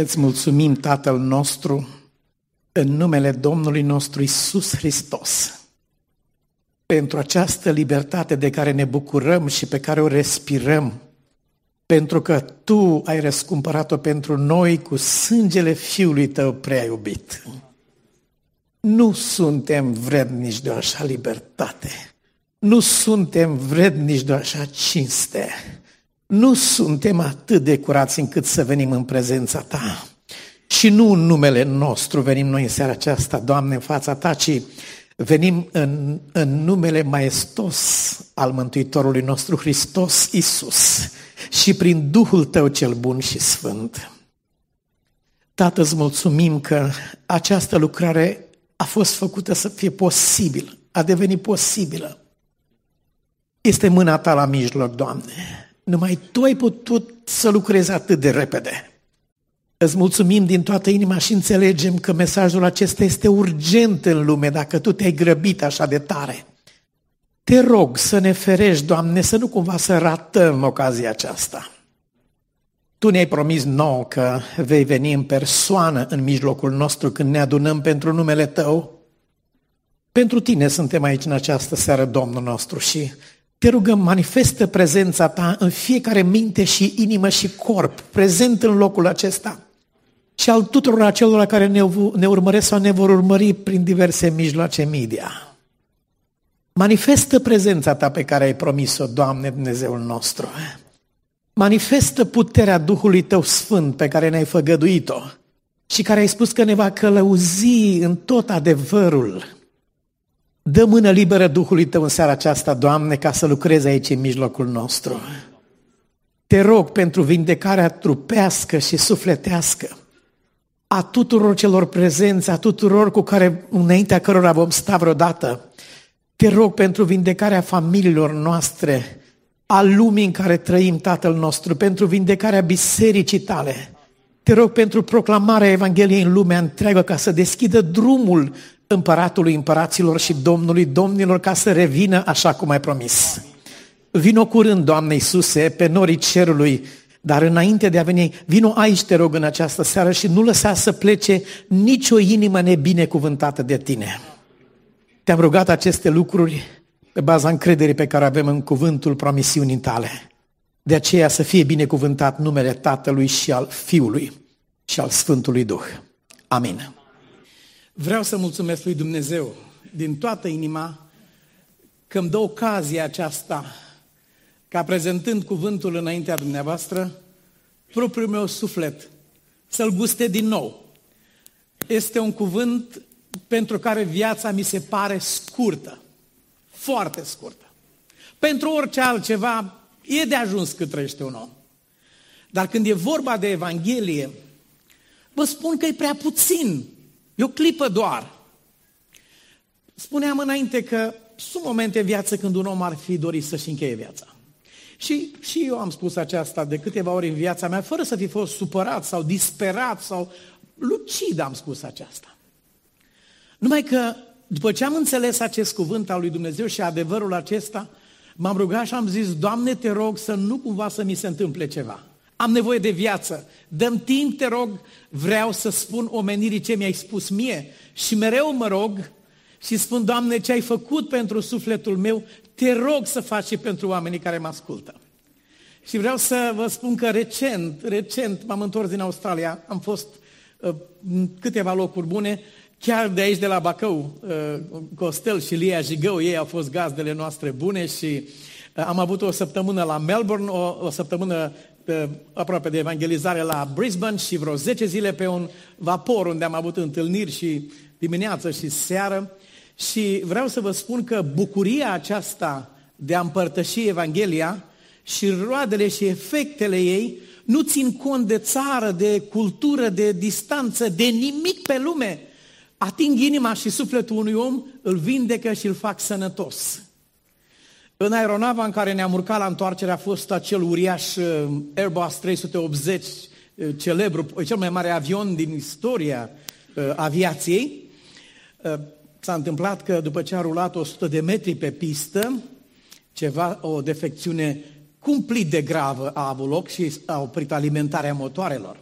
Îți mulțumim, Tatăl nostru, în numele Domnului nostru Isus Hristos, pentru această libertate de care ne bucurăm și pe care o respirăm, pentru că Tu ai răscumpărat-o pentru noi cu sângele Fiului Tău prea iubit. Nu suntem vrednici de o așa libertate. Nu suntem vrednici de o așa cinste. Nu suntem atât de curați încât să venim în prezența Ta. Și nu în numele nostru venim noi în seara aceasta, Doamne, în fața Ta, ci venim în, în numele maestos al Mântuitorului nostru Hristos Isus și prin Duhul Tău cel bun și sfânt. Tată, îți mulțumim că această lucrare a fost făcută să fie posibil, a devenit posibilă. Este mâna ta la mijloc, Doamne. Numai Tu ai putut să lucrezi atât de repede. Îți mulțumim din toată inima și înțelegem că mesajul acesta este urgent în lume dacă Tu te-ai grăbit așa de tare. Te rog să ne ferești, Doamne, să nu cumva să ratăm ocazia aceasta. Tu ne-ai promis nouă că vei veni în persoană în mijlocul nostru când ne adunăm pentru numele Tău. Pentru Tine suntem aici în această seară, Domnul nostru, și te rugăm, manifestă prezența Ta în fiecare minte și inimă și corp, prezent în locul acesta și al tuturor acelora care ne, ne urmăresc sau ne vor urmări prin diverse mijloace media. Manifestă prezența Ta pe care ai promis-o, Doamne Dumnezeul nostru. Manifestă puterea Duhului Tău Sfânt pe care ne-ai făgăduit-o și care ai spus că ne va călăuzi în tot adevărul. Dă mână liberă Duhului Tău în seara aceasta, Doamne, ca să lucrezi aici în mijlocul nostru. Te rog pentru vindecarea trupească și sufletească a tuturor celor prezenți, a tuturor cu care, înaintea cărora vom sta vreodată. Te rog pentru vindecarea familiilor noastre, a lumii în care trăim, Tatăl nostru, pentru vindecarea bisericii tale. Te rog pentru proclamarea Evangheliei în lumea întreagă ca să deschidă drumul împăratului împăraților și Domnului domnilor ca să revină așa cum ai promis. Vino curând, Doamne Iisuse, pe norii cerului, dar înainte de a veni, vino aici, te rog, în această seară și nu lăsa să plece nicio inimă nebinecuvântată de tine. Te-am rugat aceste lucruri pe baza încrederii pe care avem în cuvântul promisiunii tale. De aceea să fie binecuvântat numele Tatălui și al Fiului și al Sfântului Duh. Amin. Vreau să mulțumesc lui Dumnezeu din toată inima că îmi dă ocazia aceasta ca prezentând cuvântul înaintea dumneavoastră, propriul meu suflet să-l guste din nou. Este un cuvânt pentru care viața mi se pare scurtă, foarte scurtă. Pentru orice altceva e de ajuns cât trăiește un om. Dar când e vorba de Evanghelie, vă spun că e prea puțin. E o clipă doar. Spuneam înainte că sunt momente în viață când un om ar fi dorit să-și încheie viața. Și, și eu am spus aceasta de câteva ori în viața mea, fără să fi fost supărat sau disperat sau lucid am spus aceasta. Numai că după ce am înțeles acest cuvânt al lui Dumnezeu și adevărul acesta, m-am rugat și am zis, Doamne, te rog să nu cumva să mi se întâmple ceva. Am nevoie de viață. Dăm timp, te rog, vreau să spun omenirii ce mi-ai spus mie. Și mereu mă rog și spun, Doamne, ce ai făcut pentru sufletul meu, te rog să faci și pentru oamenii care mă ascultă. Și vreau să vă spun că recent, recent m-am întors din Australia, am fost uh, în câteva locuri bune, chiar de aici de la Bacău, uh, Costel și Lia Jigău, ei au fost gazdele noastre bune și uh, am avut o săptămână la Melbourne, o, o săptămână uh, aproape de evangelizare la Brisbane și vreo 10 zile pe un vapor unde am avut întâlniri și dimineață și seară. Și vreau să vă spun că bucuria aceasta de a împărtăși Evanghelia și roadele și efectele ei nu țin cont de țară, de cultură, de distanță, de nimic pe lume. Ating inima și sufletul unui om, îl vindecă și îl fac sănătos. În aeronava în care ne-am urcat la întoarcere a fost acel uriaș uh, Airbus 380, uh, celebru, cel mai mare avion din istoria uh, aviației. S-a întâmplat că după ce a rulat 100 de metri pe pistă, ceva, o defecțiune cumplit de gravă a avut loc și a oprit alimentarea motoarelor.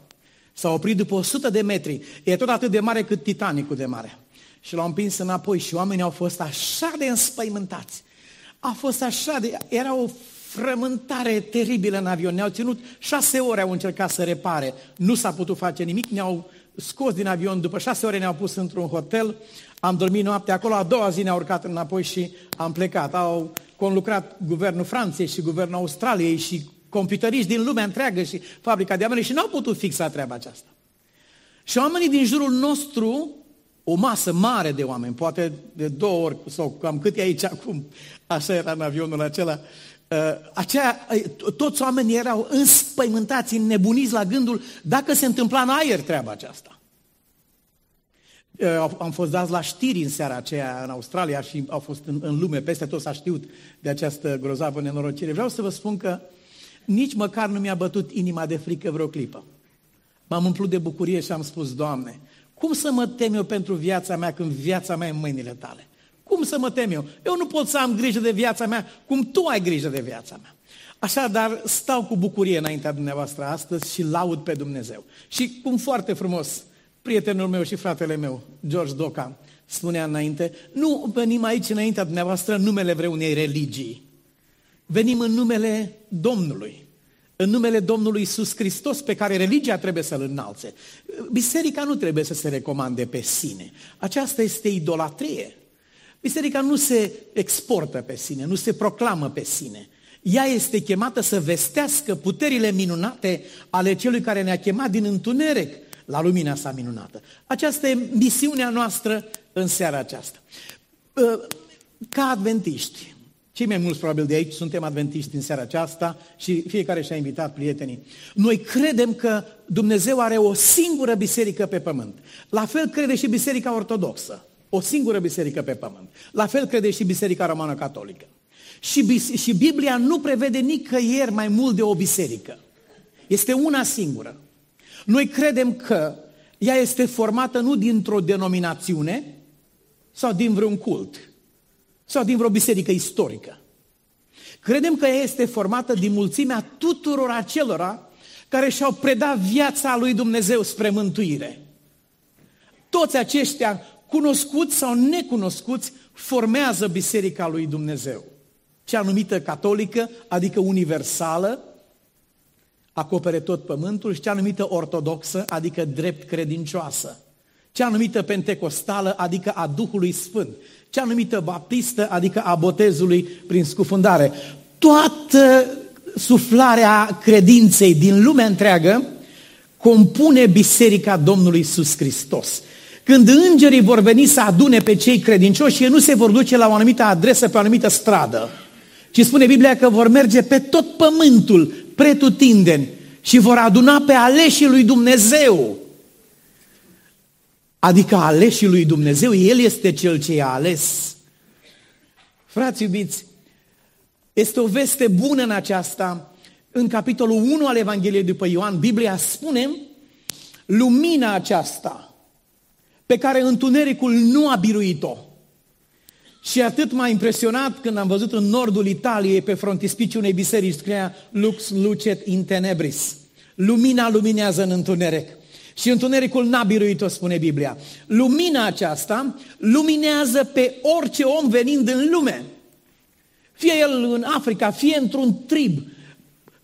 S-a oprit după 100 de metri. E tot atât de mare cât Titanicul de mare. Și l-au împins înapoi și oamenii au fost așa de înspăimântați. A fost așa de... Era o frământare teribilă în avion. Ne-au ținut șase ore, au încercat să repare. Nu s-a putut face nimic, ne-au scos din avion, după șase ore ne-au pus într-un hotel, am dormit noaptea acolo, a doua zi ne-au urcat înapoi și am plecat. Au conlucrat guvernul Franței și guvernul Australiei și computeriști din lumea întreagă și fabrica de avione și n-au putut fixa treaba aceasta. Și oamenii din jurul nostru, o masă mare de oameni, poate de două ori sau cam cât e aici acum, așa era în avionul acela, uh, aceea, uh, toți oamenii erau înspăimântați, înnebuniți la gândul dacă se întâmpla în aer treaba aceasta. Uh, am fost dați la știri în seara aceea în Australia și au fost în, în lume, peste tot s-a știut de această grozavă nenorocire. Vreau să vă spun că nici măcar nu mi-a bătut inima de frică vreo clipă. M-am umplut de bucurie și am spus, Doamne, cum să mă tem eu pentru viața mea când viața mea e în mâinile tale? Cum să mă tem eu? Eu nu pot să am grijă de viața mea cum tu ai grijă de viața mea. Așadar, stau cu bucurie înaintea dumneavoastră astăzi și laud pe Dumnezeu. Și cum foarte frumos, prietenul meu și fratele meu, George Doca, spunea înainte, nu venim aici înaintea dumneavoastră în numele vreunei religii. Venim în numele Domnului în numele Domnului Isus Hristos pe care religia trebuie să-L înalțe. Biserica nu trebuie să se recomande pe sine. Aceasta este idolatrie. Biserica nu se exportă pe sine, nu se proclamă pe sine. Ea este chemată să vestească puterile minunate ale celui care ne-a chemat din întuneric la lumina sa minunată. Aceasta e misiunea noastră în seara aceasta. Ca adventiști, cei mai mulți probabil de aici suntem adventiști în seara aceasta și fiecare și-a invitat prietenii. Noi credem că Dumnezeu are o singură biserică pe pământ. La fel crede și Biserica Ortodoxă. O singură biserică pe pământ. La fel crede și Biserica Romană Catolică. Și, și Biblia nu prevede nicăieri mai mult de o biserică. Este una singură. Noi credem că ea este formată nu dintr-o denominațiune sau din vreun cult, sau din vreo biserică istorică. Credem că ea este formată din mulțimea tuturor acelora care și-au predat viața lui Dumnezeu spre mântuire. Toți aceștia, cunoscuți sau necunoscuți, formează Biserica lui Dumnezeu. Cea numită catolică, adică universală, acopere tot pământul, și cea numită ortodoxă, adică drept credincioasă. Cea numită pentecostală, adică a Duhului Sfânt cea numită baptistă, adică a botezului prin scufundare. Toată suflarea credinței din lumea întreagă compune Biserica Domnului Iisus Hristos. Când îngerii vor veni să adune pe cei credincioși, ei nu se vor duce la o anumită adresă, pe o anumită stradă, ci spune Biblia că vor merge pe tot pământul, pretutindeni, și vor aduna pe aleșii lui Dumnezeu adică aleșii lui Dumnezeu, El este Cel ce i-a ales. Frați iubiți, este o veste bună în aceasta. În capitolul 1 al Evangheliei după Ioan, Biblia spune lumina aceasta pe care întunericul nu a biruit-o. Și atât m-a impresionat când am văzut în nordul Italiei, pe frontispiciul unei biserici, scria Lux lucet in tenebris. Lumina luminează în întuneric. Și întunericul n-a biruit-o, spune Biblia. Lumina aceasta luminează pe orice om venind în lume. Fie el în Africa, fie într-un trib.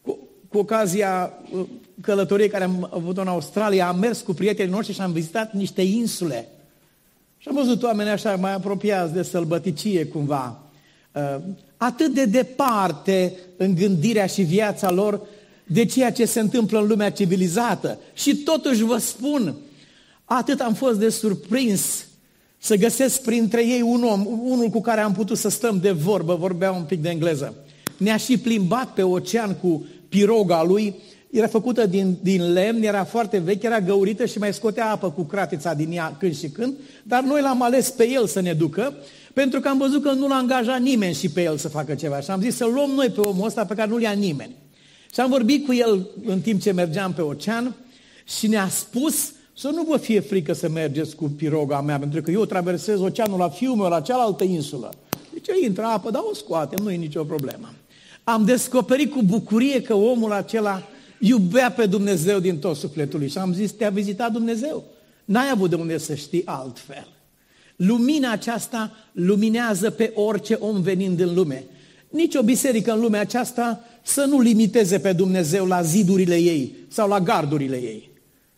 Cu, cu ocazia uh, călătoriei care am avut-o în Australia, am mers cu prietenii noștri și am vizitat niște insule. Și am văzut oameni așa mai apropiați de sălbăticie cumva. Uh, atât de departe în gândirea și viața lor, de ceea ce se întâmplă în lumea civilizată. Și totuși vă spun, atât am fost de surprins să găsesc printre ei un om, unul cu care am putut să stăm de vorbă, vorbea un pic de engleză. Ne-a și plimbat pe ocean cu piroga lui, era făcută din, din lemn, era foarte veche, era găurită și mai scotea apă cu cratița din ea când și când, dar noi l-am ales pe el să ne ducă, pentru că am văzut că nu l-a angajat nimeni și pe el să facă ceva. Și am zis să luăm noi pe omul ăsta pe care nu-l ia nimeni. Și am vorbit cu el în timp ce mergeam pe ocean și ne-a spus să nu vă fie frică să mergeți cu piroga mea, pentru că eu traversez oceanul la fiul meu, la cealaltă insulă. Deci intră apă, dar o scoatem, nu e nicio problemă. Am descoperit cu bucurie că omul acela Iubea pe Dumnezeu din tot sufletul lui și am zis, te-a vizitat Dumnezeu. N-ai avut de unde să știi altfel. Lumina aceasta luminează pe orice om venind în lume. Nici o biserică în lumea aceasta să nu limiteze pe Dumnezeu la zidurile ei sau la gardurile ei.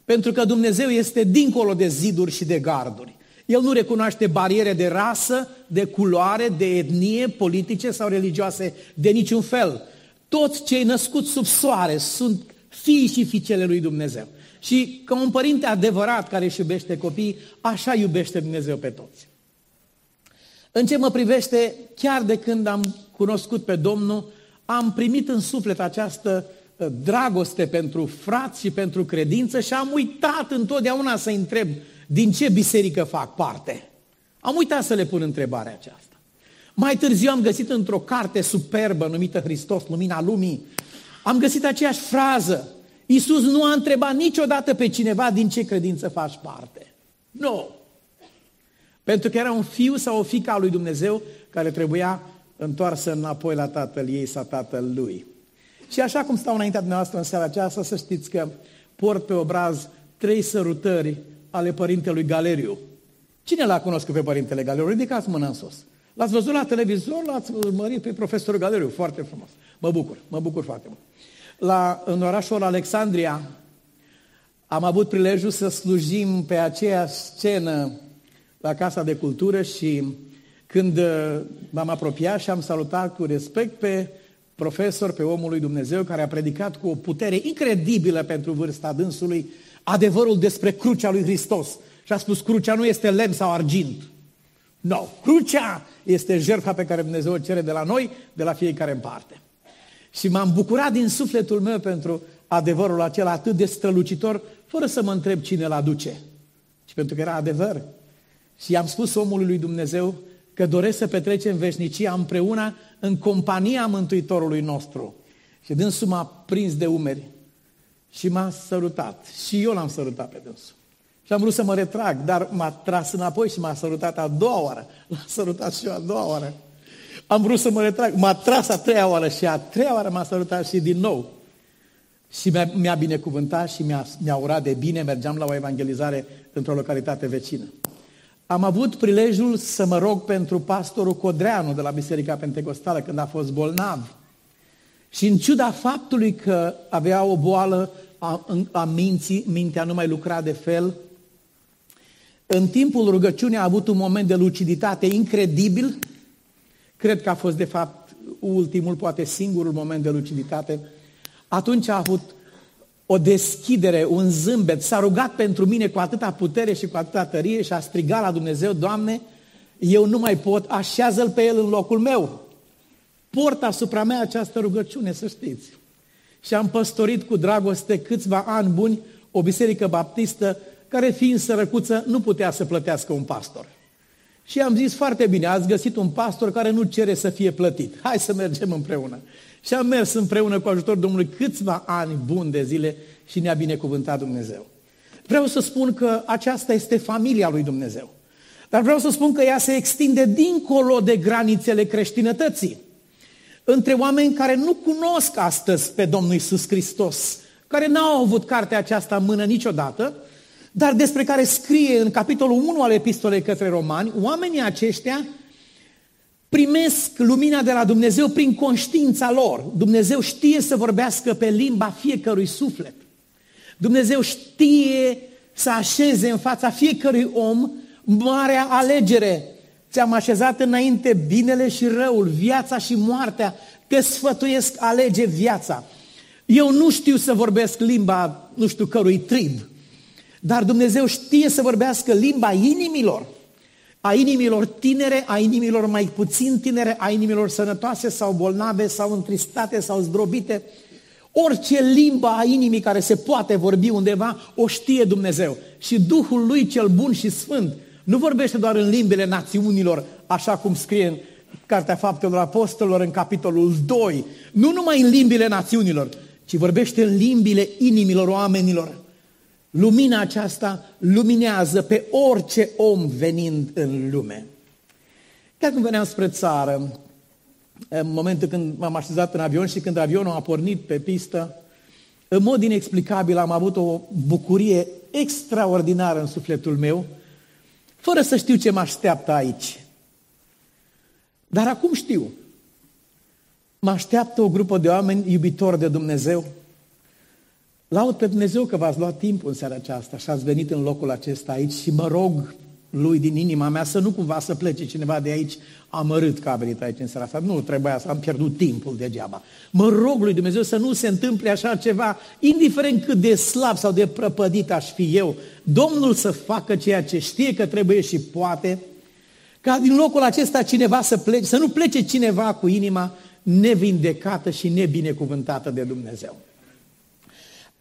Pentru că Dumnezeu este dincolo de ziduri și de garduri. El nu recunoaște bariere de rasă, de culoare, de etnie, politice sau religioase, de niciun fel. Toți cei născuți sub soare sunt fii și fiicele lui Dumnezeu. Și ca un părinte adevărat care își iubește copiii, așa iubește Dumnezeu pe toți. În ce mă privește, chiar de când am cunoscut pe Domnul, am primit în suflet această uh, dragoste pentru frați și pentru credință și am uitat întotdeauna să întreb din ce biserică fac parte. Am uitat să le pun întrebarea aceasta. Mai târziu am găsit într-o carte superbă numită Hristos, Lumina Lumii, am găsit aceeași frază. Iisus nu a întrebat niciodată pe cineva din ce credință faci parte. Nu. Pentru că era un fiu sau o fică a lui Dumnezeu care trebuia întoarsă înapoi la tatăl ei sau tatăl lui. Și așa cum stau înaintea dumneavoastră în seara aceasta, să știți că port pe obraz trei sărutări ale părintelui Galeriu. Cine l-a cunoscut pe părintele Galeriu? Ridicați mâna în sus. L-ați văzut la televizor, l-ați urmărit pe profesorul Galeriu, foarte frumos. Mă bucur, mă bucur foarte mult. La, în orașul Alexandria am avut prilejul să slujim pe aceeași scenă la Casa de Cultură și când uh, m-am apropiat și am salutat cu respect pe profesor, pe omul lui Dumnezeu, care a predicat cu o putere incredibilă pentru vârsta dânsului adevărul despre crucea lui Hristos. Și a spus, crucea nu este lemn sau argint. Nu, no, crucea este jertfa pe care Dumnezeu o cere de la noi, de la fiecare în parte. Și m-am bucurat din sufletul meu pentru adevărul acela atât de strălucitor, fără să mă întreb cine îl aduce. Și pentru că era adevăr. Și i-am spus omului lui Dumnezeu că doresc să petrecem veșnicia împreună în compania Mântuitorului nostru. Și dânsul m-a prins de umeri și m-a sărutat. Și eu l-am sărutat pe dânsul. Și am vrut să mă retrag, dar m-a tras înapoi și m-a sărutat a doua oară. L-a sărutat și eu a doua oară. Am vrut să mă retrag, m-a tras a treia oară și a treia oară m-a sărutat și din nou. Și mi-a, mi binecuvântat și mi-a, mi-a urat de bine, mergeam la o evangelizare într-o localitate vecină. Am avut prilejul să mă rog pentru pastorul Codreanu de la Biserica Pentecostală când a fost bolnav. Și în ciuda faptului că avea o boală a, a minții, mintea nu mai lucra de fel, în timpul rugăciunii a avut un moment de luciditate incredibil. Cred că a fost, de fapt, ultimul, poate singurul moment de luciditate. Atunci a avut o deschidere, un zâmbet, s-a rugat pentru mine cu atâta putere și cu atâta tărie și a strigat la Dumnezeu, Doamne, eu nu mai pot, așează-L pe El în locul meu. Port asupra mea această rugăciune, să știți. Și am păstorit cu dragoste câțiva ani buni o biserică baptistă care fiind sărăcuță nu putea să plătească un pastor. Și am zis foarte bine, ați găsit un pastor care nu cere să fie plătit. Hai să mergem împreună. Și am mers împreună cu ajutorul Domnului câțiva ani buni de zile și ne-a binecuvântat Dumnezeu. Vreau să spun că aceasta este familia lui Dumnezeu. Dar vreau să spun că ea se extinde dincolo de granițele creștinătății. Între oameni care nu cunosc astăzi pe Domnul Isus Hristos, care n-au avut cartea aceasta în mână niciodată, dar despre care scrie în capitolul 1 al epistolei către romani, oamenii aceștia primesc lumina de la Dumnezeu prin conștiința lor. Dumnezeu știe să vorbească pe limba fiecărui suflet. Dumnezeu știe să așeze în fața fiecărui om marea alegere. Ți-am așezat înainte binele și răul, viața și moartea. Te sfătuiesc, alege viața. Eu nu știu să vorbesc limba nu știu cărui trib, dar Dumnezeu știe să vorbească limba inimilor a inimilor tinere, a inimilor mai puțin tinere, a inimilor sănătoase sau bolnave sau întristate sau zdrobite. Orice limba a inimii care se poate vorbi undeva, o știe Dumnezeu. Și Duhul lui cel bun și sfânt nu vorbește doar în limbile națiunilor, așa cum scrie în Cartea Faptelor Apostolilor în capitolul 2, nu numai în limbile națiunilor, ci vorbește în limbile inimilor oamenilor. Lumina aceasta luminează pe orice om venind în lume. Chiar când veneam spre țară, în momentul când m-am așezat în avion și când avionul a pornit pe pistă, în mod inexplicabil am avut o bucurie extraordinară în sufletul meu, fără să știu ce mă așteaptă aici. Dar acum știu. Mă așteaptă o grupă de oameni iubitori de Dumnezeu. Laud pe Dumnezeu că v-ați luat timp în seara aceasta și ați venit în locul acesta aici și mă rog lui din inima mea să nu cumva să plece cineva de aici amărât că a venit aici în seara asta. Nu trebuia să am pierdut timpul degeaba. Mă rog lui Dumnezeu să nu se întâmple așa ceva, indiferent cât de slab sau de prăpădit aș fi eu, Domnul să facă ceea ce știe că trebuie și poate, ca din locul acesta cineva să plece, să nu plece cineva cu inima nevindecată și nebinecuvântată de Dumnezeu.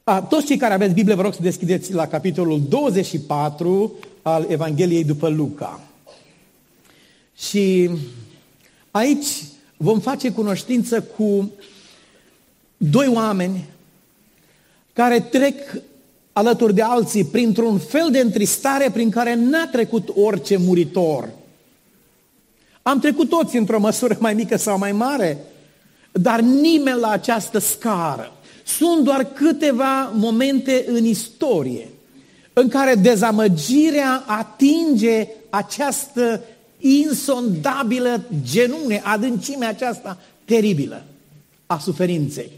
A, toți cei care aveți Biblie, vă rog să deschideți la capitolul 24 al Evangheliei după Luca. Și aici vom face cunoștință cu doi oameni care trec alături de alții printr-un fel de întristare prin care n-a trecut orice muritor. Am trecut toți într-o măsură mai mică sau mai mare, dar nimeni la această scară. Sunt doar câteva momente în istorie în care dezamăgirea atinge această insondabilă genune, adâncimea aceasta teribilă a suferinței.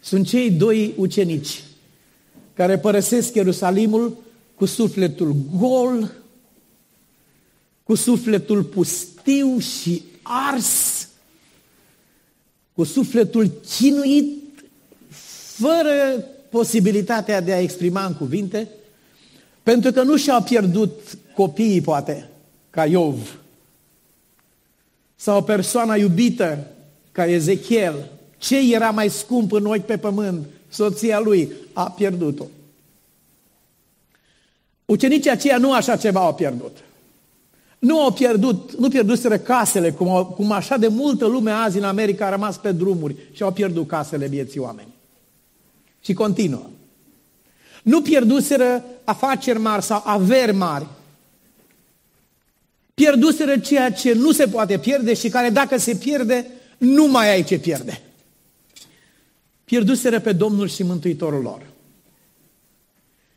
Sunt cei doi ucenici care părăsesc Ierusalimul cu sufletul gol, cu sufletul pustiu și ars, cu sufletul chinuit, fără posibilitatea de a exprima în cuvinte, pentru că nu și-au pierdut copiii, poate, ca Iov, sau persoana iubită, ca Ezechiel, ce era mai scump în ochi pe pământ, soția lui, a pierdut-o. Ucenicii aceia nu așa ceva au pierdut. Nu au pierdut, nu pierduseră casele, cum, au, cum așa de multă lume azi în America a rămas pe drumuri și au pierdut casele vieții oameni. Și continuă. Nu pierduseră afaceri mari sau averi mari. Pierduseră ceea ce nu se poate pierde și care dacă se pierde, nu mai ai ce pierde. Pierduseră pe Domnul și Mântuitorul lor.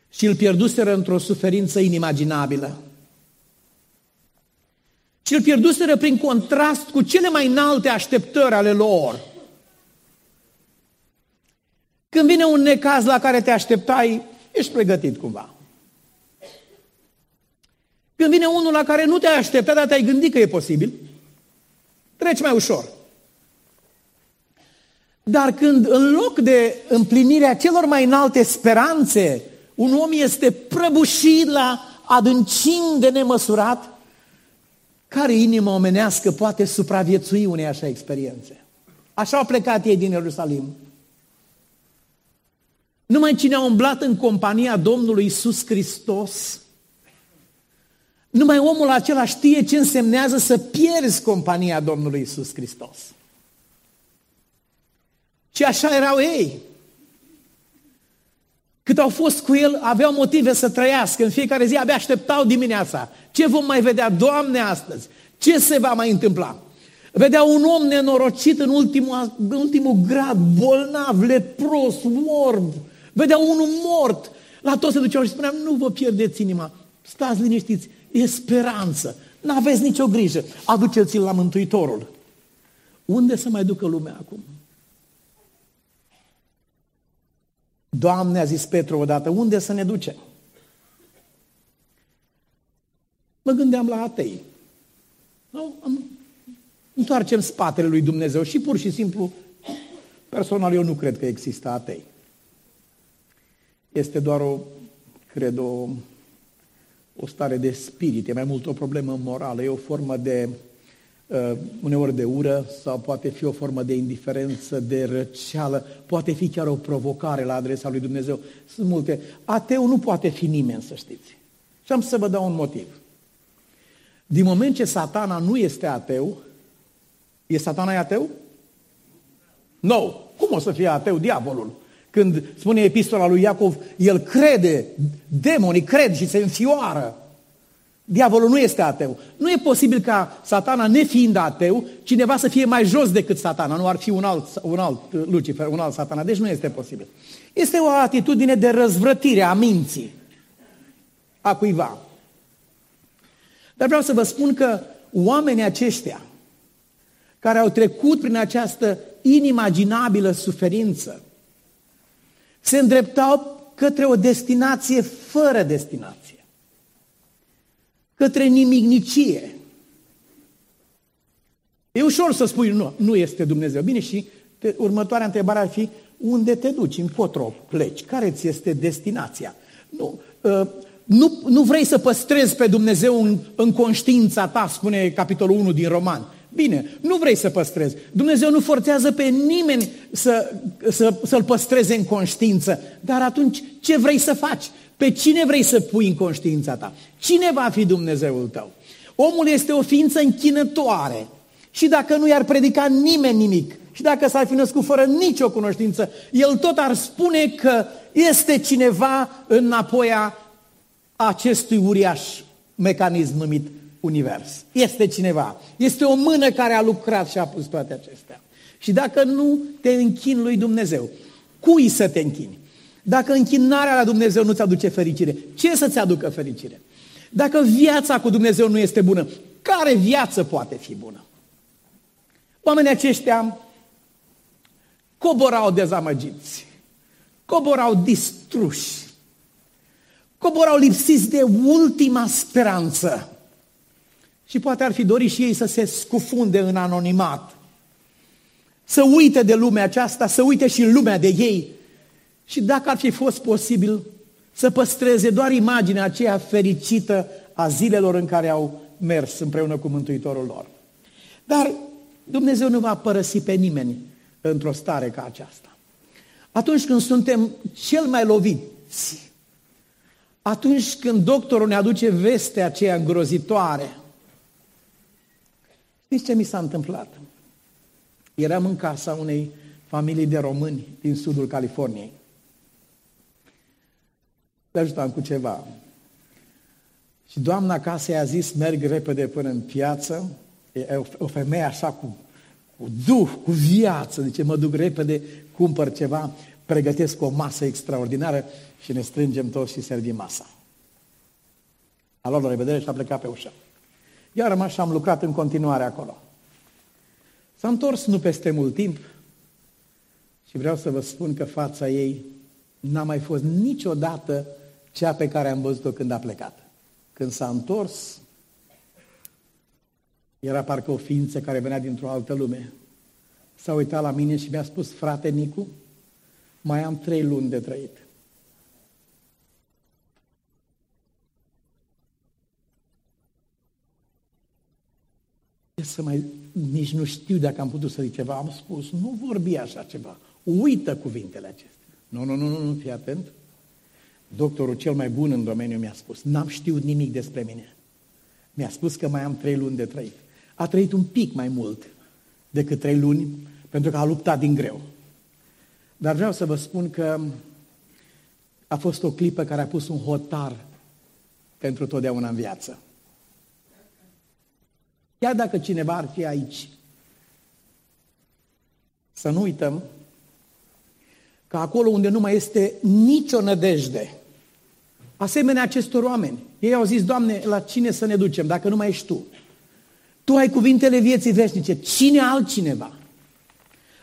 Și îl pierduseră într-o suferință inimaginabilă. Și îl pierduseră prin contrast cu cele mai înalte așteptări ale lor. Când vine un necaz la care te așteptai, ești pregătit cumva. Când vine unul la care nu te-ai așteptat, dar te-ai gândit că e posibil, treci mai ușor. Dar când în loc de împlinirea celor mai înalte speranțe, un om este prăbușit la adâncim de nemăsurat, care inimă omenească poate supraviețui unei așa experiențe? Așa au plecat ei din Ierusalim. Numai cine a umblat în compania Domnului Isus Hristos, numai omul acela știe ce însemnează să pierzi compania Domnului Isus Hristos. Și așa erau ei. Cât au fost cu el, aveau motive să trăiască. În fiecare zi abia așteptau dimineața. Ce vom mai vedea, Doamne, astăzi? Ce se va mai întâmpla? Vedea un om nenorocit în ultimul, în ultimul grad, bolnav, lepros, orb. Vedea unul mort. La toți se duceau și spuneam, nu vă pierdeți inima. Stați liniștiți, e speranță. N-aveți nicio grijă. Aduceți-l la Mântuitorul. Unde să mai ducă lumea acum? Doamne, a zis Petru odată, unde să ne ducem? Mă gândeam la atei. Nu? Întoarcem spatele lui Dumnezeu și pur și simplu, personal, eu nu cred că există atei. Este doar o, cred, o, o stare de spirit, e mai mult o problemă morală, e o formă de uh, uneori de ură sau poate fi o formă de indiferență, de răceală, poate fi chiar o provocare la adresa lui Dumnezeu. Sunt multe. Ateu nu poate fi nimeni, să știți. Și am să vă dau un motiv. Din moment ce satana nu este ateu, e satana e ateu? Nu. No. Cum o să fie ateu diavolul? Când spune epistola lui Iacov, el crede, demonii cred și se înfioară. Diavolul nu este ateu. Nu e posibil ca satana, nefiind ateu, cineva să fie mai jos decât satana. Nu ar fi un alt, un alt Lucifer, un alt satana. Deci nu este posibil. Este o atitudine de răzvrătire a minții a cuiva. Dar vreau să vă spun că oamenii aceștia care au trecut prin această inimaginabilă suferință se îndreptau către o destinație fără destinație, către nimicnicie. E ușor să spui nu, nu este Dumnezeu. Bine, și te, următoarea întrebare ar fi unde te duci, încotro pleci, care ți este destinația? Nu, uh, nu, nu vrei să păstrezi pe Dumnezeu în, în conștiința ta, spune capitolul 1 din Roman. Bine, nu vrei să păstrezi. Dumnezeu nu forțează pe nimeni să, să, să-l păstreze în conștiință. Dar atunci ce vrei să faci? Pe cine vrei să pui în conștiința ta? Cine va fi Dumnezeul tău? Omul este o ființă închinătoare. Și dacă nu i-ar predica nimeni nimic, și dacă s-ar fi născut fără nicio cunoștință, el tot ar spune că este cineva înapoi a acestui uriaș mecanism numit univers. Este cineva. Este o mână care a lucrat și a pus toate acestea. Și dacă nu te închini lui Dumnezeu, cui să te închini? Dacă închinarea la Dumnezeu nu-ți aduce fericire, ce să-ți aducă fericire? Dacă viața cu Dumnezeu nu este bună, care viață poate fi bună? Oamenii aceștia coborau dezamăgiți, coborau distruși, coborau lipsiți de ultima speranță. Și poate ar fi dorit și ei să se scufunde în anonimat, să uite de lumea aceasta, să uite și lumea de ei. Și dacă ar fi fost posibil, să păstreze doar imaginea aceea fericită a zilelor în care au mers împreună cu Mântuitorul lor. Dar Dumnezeu nu va părăsi pe nimeni într-o stare ca aceasta. Atunci când suntem cel mai loviți, atunci când doctorul ne aduce vestea aceea îngrozitoare, știți ce mi s-a întâmplat? Eram în casa unei familii de români din sudul Californiei. Le ajutam cu ceva. Și doamna casei a zis, merg repede până în piață. E o femeie așa cu cu duh, cu viață, zice, mă duc repede, cumpăr ceva, pregătesc o masă extraordinară și ne strângem toți și servim masa. A luat la revedere și a plecat pe ușă. Eu am rămas și am lucrat în continuare acolo. S-a întors nu peste mult timp și vreau să vă spun că fața ei n-a mai fost niciodată cea pe care am văzut-o când a plecat. Când s-a întors, era parcă o ființă care venea dintr-o altă lume. S-a uitat la mine și mi-a spus, frate Nicu, mai am trei luni de trăit. Să mai, nici nu știu dacă am putut să zic ceva. Am spus, nu vorbi așa ceva. Uită cuvintele acestea. Nu, nu, nu, nu, nu, fii atent. Doctorul cel mai bun în domeniu mi-a spus, n-am știut nimic despre mine. Mi-a spus că mai am trei luni de trăit a trăit un pic mai mult decât trei luni, pentru că a luptat din greu. Dar vreau să vă spun că a fost o clipă care a pus un hotar pentru totdeauna în viață. Chiar dacă cineva ar fi aici, să nu uităm că acolo unde nu mai este nicio nădejde, asemenea acestor oameni, ei au zis, Doamne, la cine să ne ducem dacă nu mai ești Tu? Tu ai cuvintele vieții veșnice. Cine altcineva?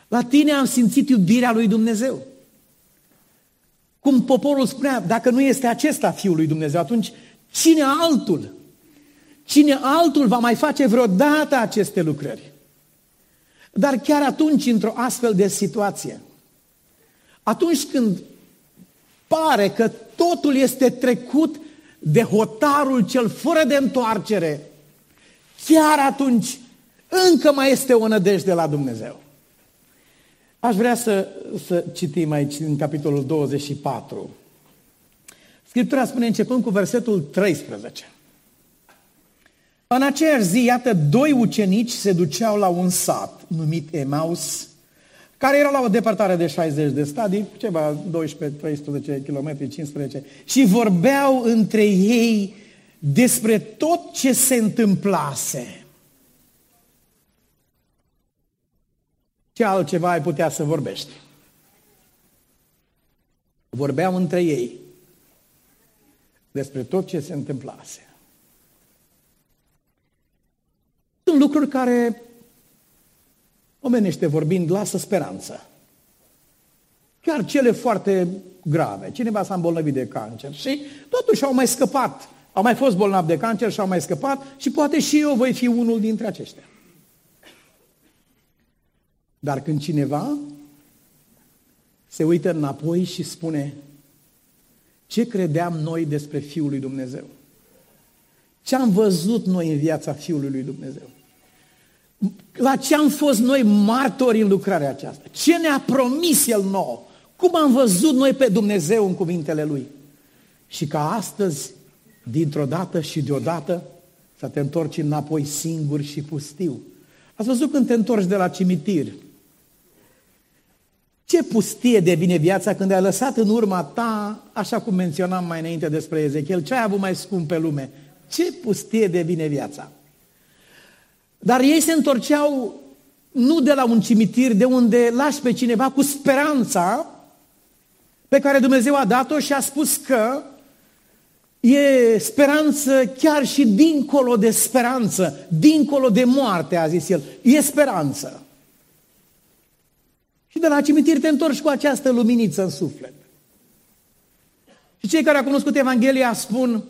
La tine am simțit iubirea lui Dumnezeu. Cum poporul spunea, dacă nu este acesta Fiul lui Dumnezeu, atunci cine altul? Cine altul va mai face vreodată aceste lucrări? Dar chiar atunci, într-o astfel de situație, atunci când pare că totul este trecut de hotarul cel fără de întoarcere, chiar atunci încă mai este o nădejde la Dumnezeu. Aș vrea să, să citim aici în capitolul 24. Scriptura spune începând cu versetul 13. În aceeași zi, iată, doi ucenici se duceau la un sat numit Emaus, care era la o depărtare de 60 de stadii, ceva 12, 13 km, 15, și vorbeau între ei despre tot ce se întâmplase. Ce altceva ai putea să vorbești? Vorbeau între ei despre tot ce se întâmplase. Sunt lucruri care, omenește vorbind, lasă speranță. Chiar cele foarte grave. Cineva s-a îmbolnăvit de cancer și totuși au mai scăpat. Au mai fost bolnavi de cancer și au mai scăpat și poate și eu voi fi unul dintre aceștia. Dar când cineva se uită înapoi și spune ce credeam noi despre Fiul lui Dumnezeu? Ce am văzut noi în viața Fiului lui Dumnezeu? La ce am fost noi martori în lucrarea aceasta? Ce ne-a promis El nou? Cum am văzut noi pe Dumnezeu în cuvintele Lui? Și ca astăzi, dintr-o dată și deodată, să te întorci înapoi singur și pustiu. Ați văzut când te întorci de la cimitir? Ce pustie devine viața când ai lăsat în urma ta, așa cum menționam mai înainte despre Ezechiel, ce ai avut mai scump pe lume? Ce pustie devine viața? Dar ei se întorceau nu de la un cimitir de unde lași pe cineva cu speranța pe care Dumnezeu a dat-o și a spus că e speranță chiar și dincolo de speranță, dincolo de moarte, a zis el. E speranță. Și de la cimitir te întorci cu această luminiță în suflet. Și cei care au cunoscut Evanghelia spun,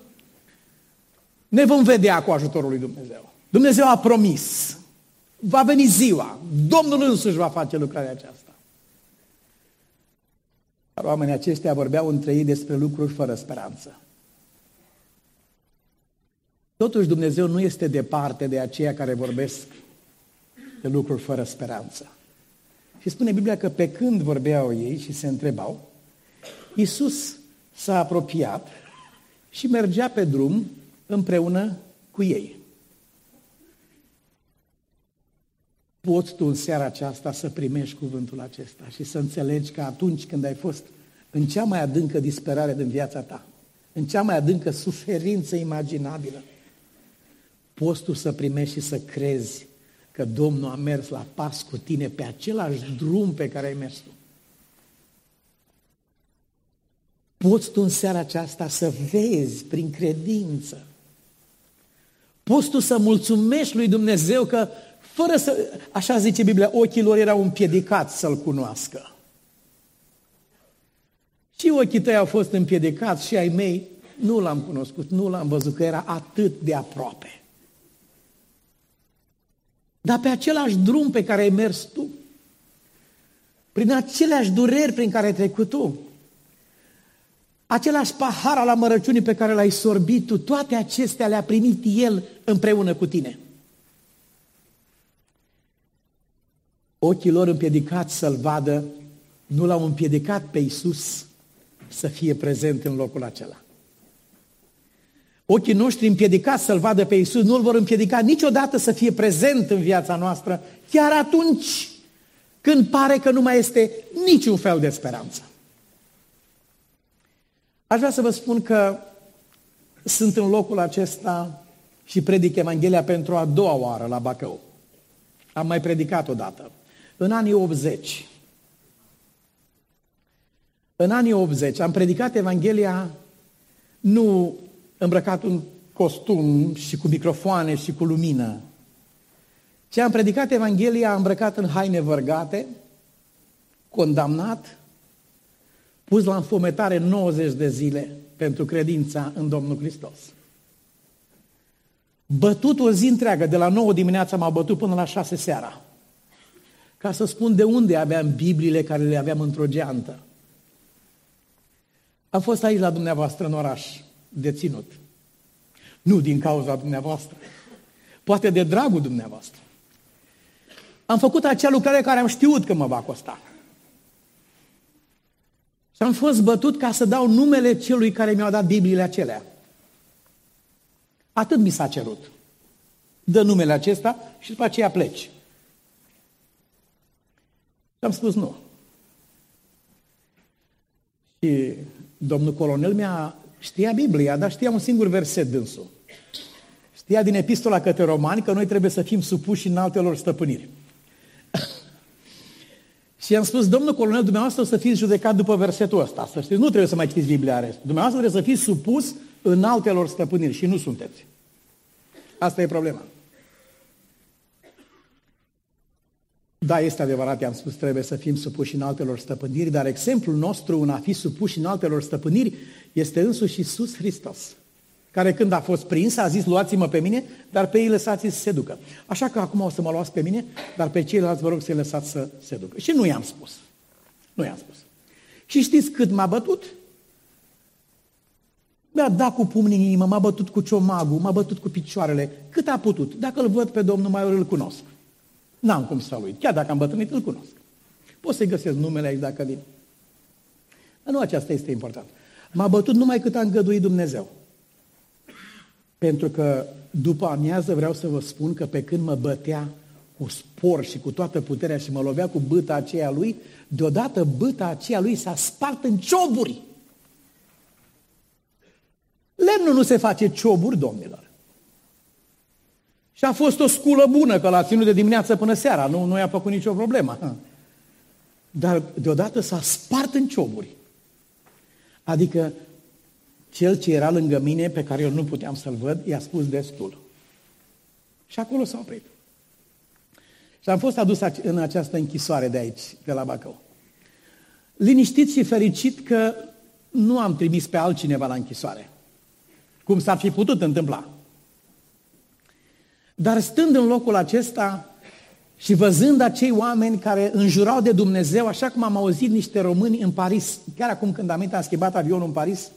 ne vom vedea cu ajutorul lui Dumnezeu. Dumnezeu a promis. Va veni ziua. Domnul însuși va face lucrarea aceasta. Dar oamenii aceștia vorbeau între ei despre lucruri fără speranță. Totuși Dumnezeu nu este departe de aceia care vorbesc de lucruri fără speranță. Și spune Biblia că pe când vorbeau ei și se întrebau, Iisus s-a apropiat și mergea pe drum împreună cu ei. Poți tu în seara aceasta să primești cuvântul acesta și să înțelegi că atunci când ai fost în cea mai adâncă disperare din viața ta, în cea mai adâncă suferință imaginabilă, poți tu să primești și să crezi că Domnul a mers la pas cu tine pe același drum pe care ai mers tu. Poți tu în seara aceasta să vezi prin credință. Poți tu să mulțumești lui Dumnezeu că fără să, așa zice Biblia, ochii lor erau împiedicați să-L cunoască. Și ochii tăi au fost împiedicați și ai mei nu l-am cunoscut, nu l-am văzut, că era atât de aproape. Dar pe același drum pe care ai mers tu, prin aceleași dureri prin care ai trecut tu, același pahar al amărăciunii pe care l-ai sorbit tu, toate acestea le-a primit El împreună cu tine. Ochii lor împiedicați să-L vadă, nu l-au împiedicat pe Iisus să fie prezent în locul acela. Ochii noștri împiedicați să-L vadă pe Iisus nu-L vor împiedica niciodată să fie prezent în viața noastră, chiar atunci când pare că nu mai este niciun fel de speranță. Aș vrea să vă spun că sunt în locul acesta și predic Evanghelia pentru a doua oară la Bacău. Am mai predicat odată. În anii 80. În anii 80 am predicat Evanghelia nu îmbrăcat în costum și cu microfoane și cu lumină. Ce am predicat Evanghelia îmbrăcat în haine vărgate, condamnat, pus la înfometare 90 de zile pentru credința în Domnul Hristos. Bătut o zi întreagă, de la 9 dimineața m-a bătut până la 6 seara. Ca să spun de unde aveam Bibliile care le aveam într-o geantă. Am fost aici la dumneavoastră în oraș deținut. Nu din cauza dumneavoastră. Poate de dragul dumneavoastră. Am făcut acea lucrare care am știut că mă va costa. Și am fost bătut ca să dau numele celui care mi-a dat Bibliile acelea. Atât mi s-a cerut. Dă numele acesta și după aceea pleci. Și am spus nu. Și domnul colonel mi-a Știa Biblia, dar știa un singur verset dânsul. Știa din epistola către romani că noi trebuie să fim supuși în altelor stăpâniri. și am spus, domnul colonel, dumneavoastră o să fiți judecat după versetul ăsta. Să știți, nu trebuie să mai citiți Biblia rest. Dumneavoastră trebuie să fiți supus în altelor stăpâniri și nu sunteți. Asta e problema. Da, este adevărat, i-am spus, trebuie să fim supuși în altelor stăpâniri, dar exemplul nostru în a fi supuși în altelor stăpâniri este însuși Iisus Hristos, care când a fost prins a zis, luați-mă pe mine, dar pe ei lăsați să se ducă. Așa că acum o să mă luați pe mine, dar pe ceilalți vă rog să-i lăsați să se ducă. Și nu i-am spus. Nu i-am spus. Și știți cât m-a bătut? Mi-a dat cu pumnii în inimă, m-a bătut cu ciomagul, m-a bătut cu picioarele. Cât a putut. Dacă îl văd pe Domnul, mai ori îl cunosc. N-am cum să-l uit. Chiar dacă am bătrânit, îl cunosc. Pot să-i găsesc numele aici dacă vin. Dar nu aceasta este important. M-a bătut numai cât a îngăduit Dumnezeu. Pentru că după amiază vreau să vă spun că pe când mă bătea cu spor și cu toată puterea și mă lovea cu băta aceea lui, deodată băta aceea lui s-a spart în cioburi. Lemnul nu se face cioburi, domnilor. Și a fost o sculă bună, că l-a ținut de dimineață până seara, nu, nu i-a făcut nicio problemă. Dar deodată s-a spart în cioburi. Adică cel ce era lângă mine, pe care eu nu puteam să-l văd, i-a spus destul. Și acolo s-a oprit. Și am fost adus în această închisoare de aici, de la Bacău. Liniștit și fericit că nu am trimis pe altcineva la închisoare. Cum s-ar fi putut întâmpla. Dar stând în locul acesta și văzând acei oameni care înjurau de Dumnezeu, așa cum am auzit niște români în Paris, chiar acum când am am schimbat avionul în Paris,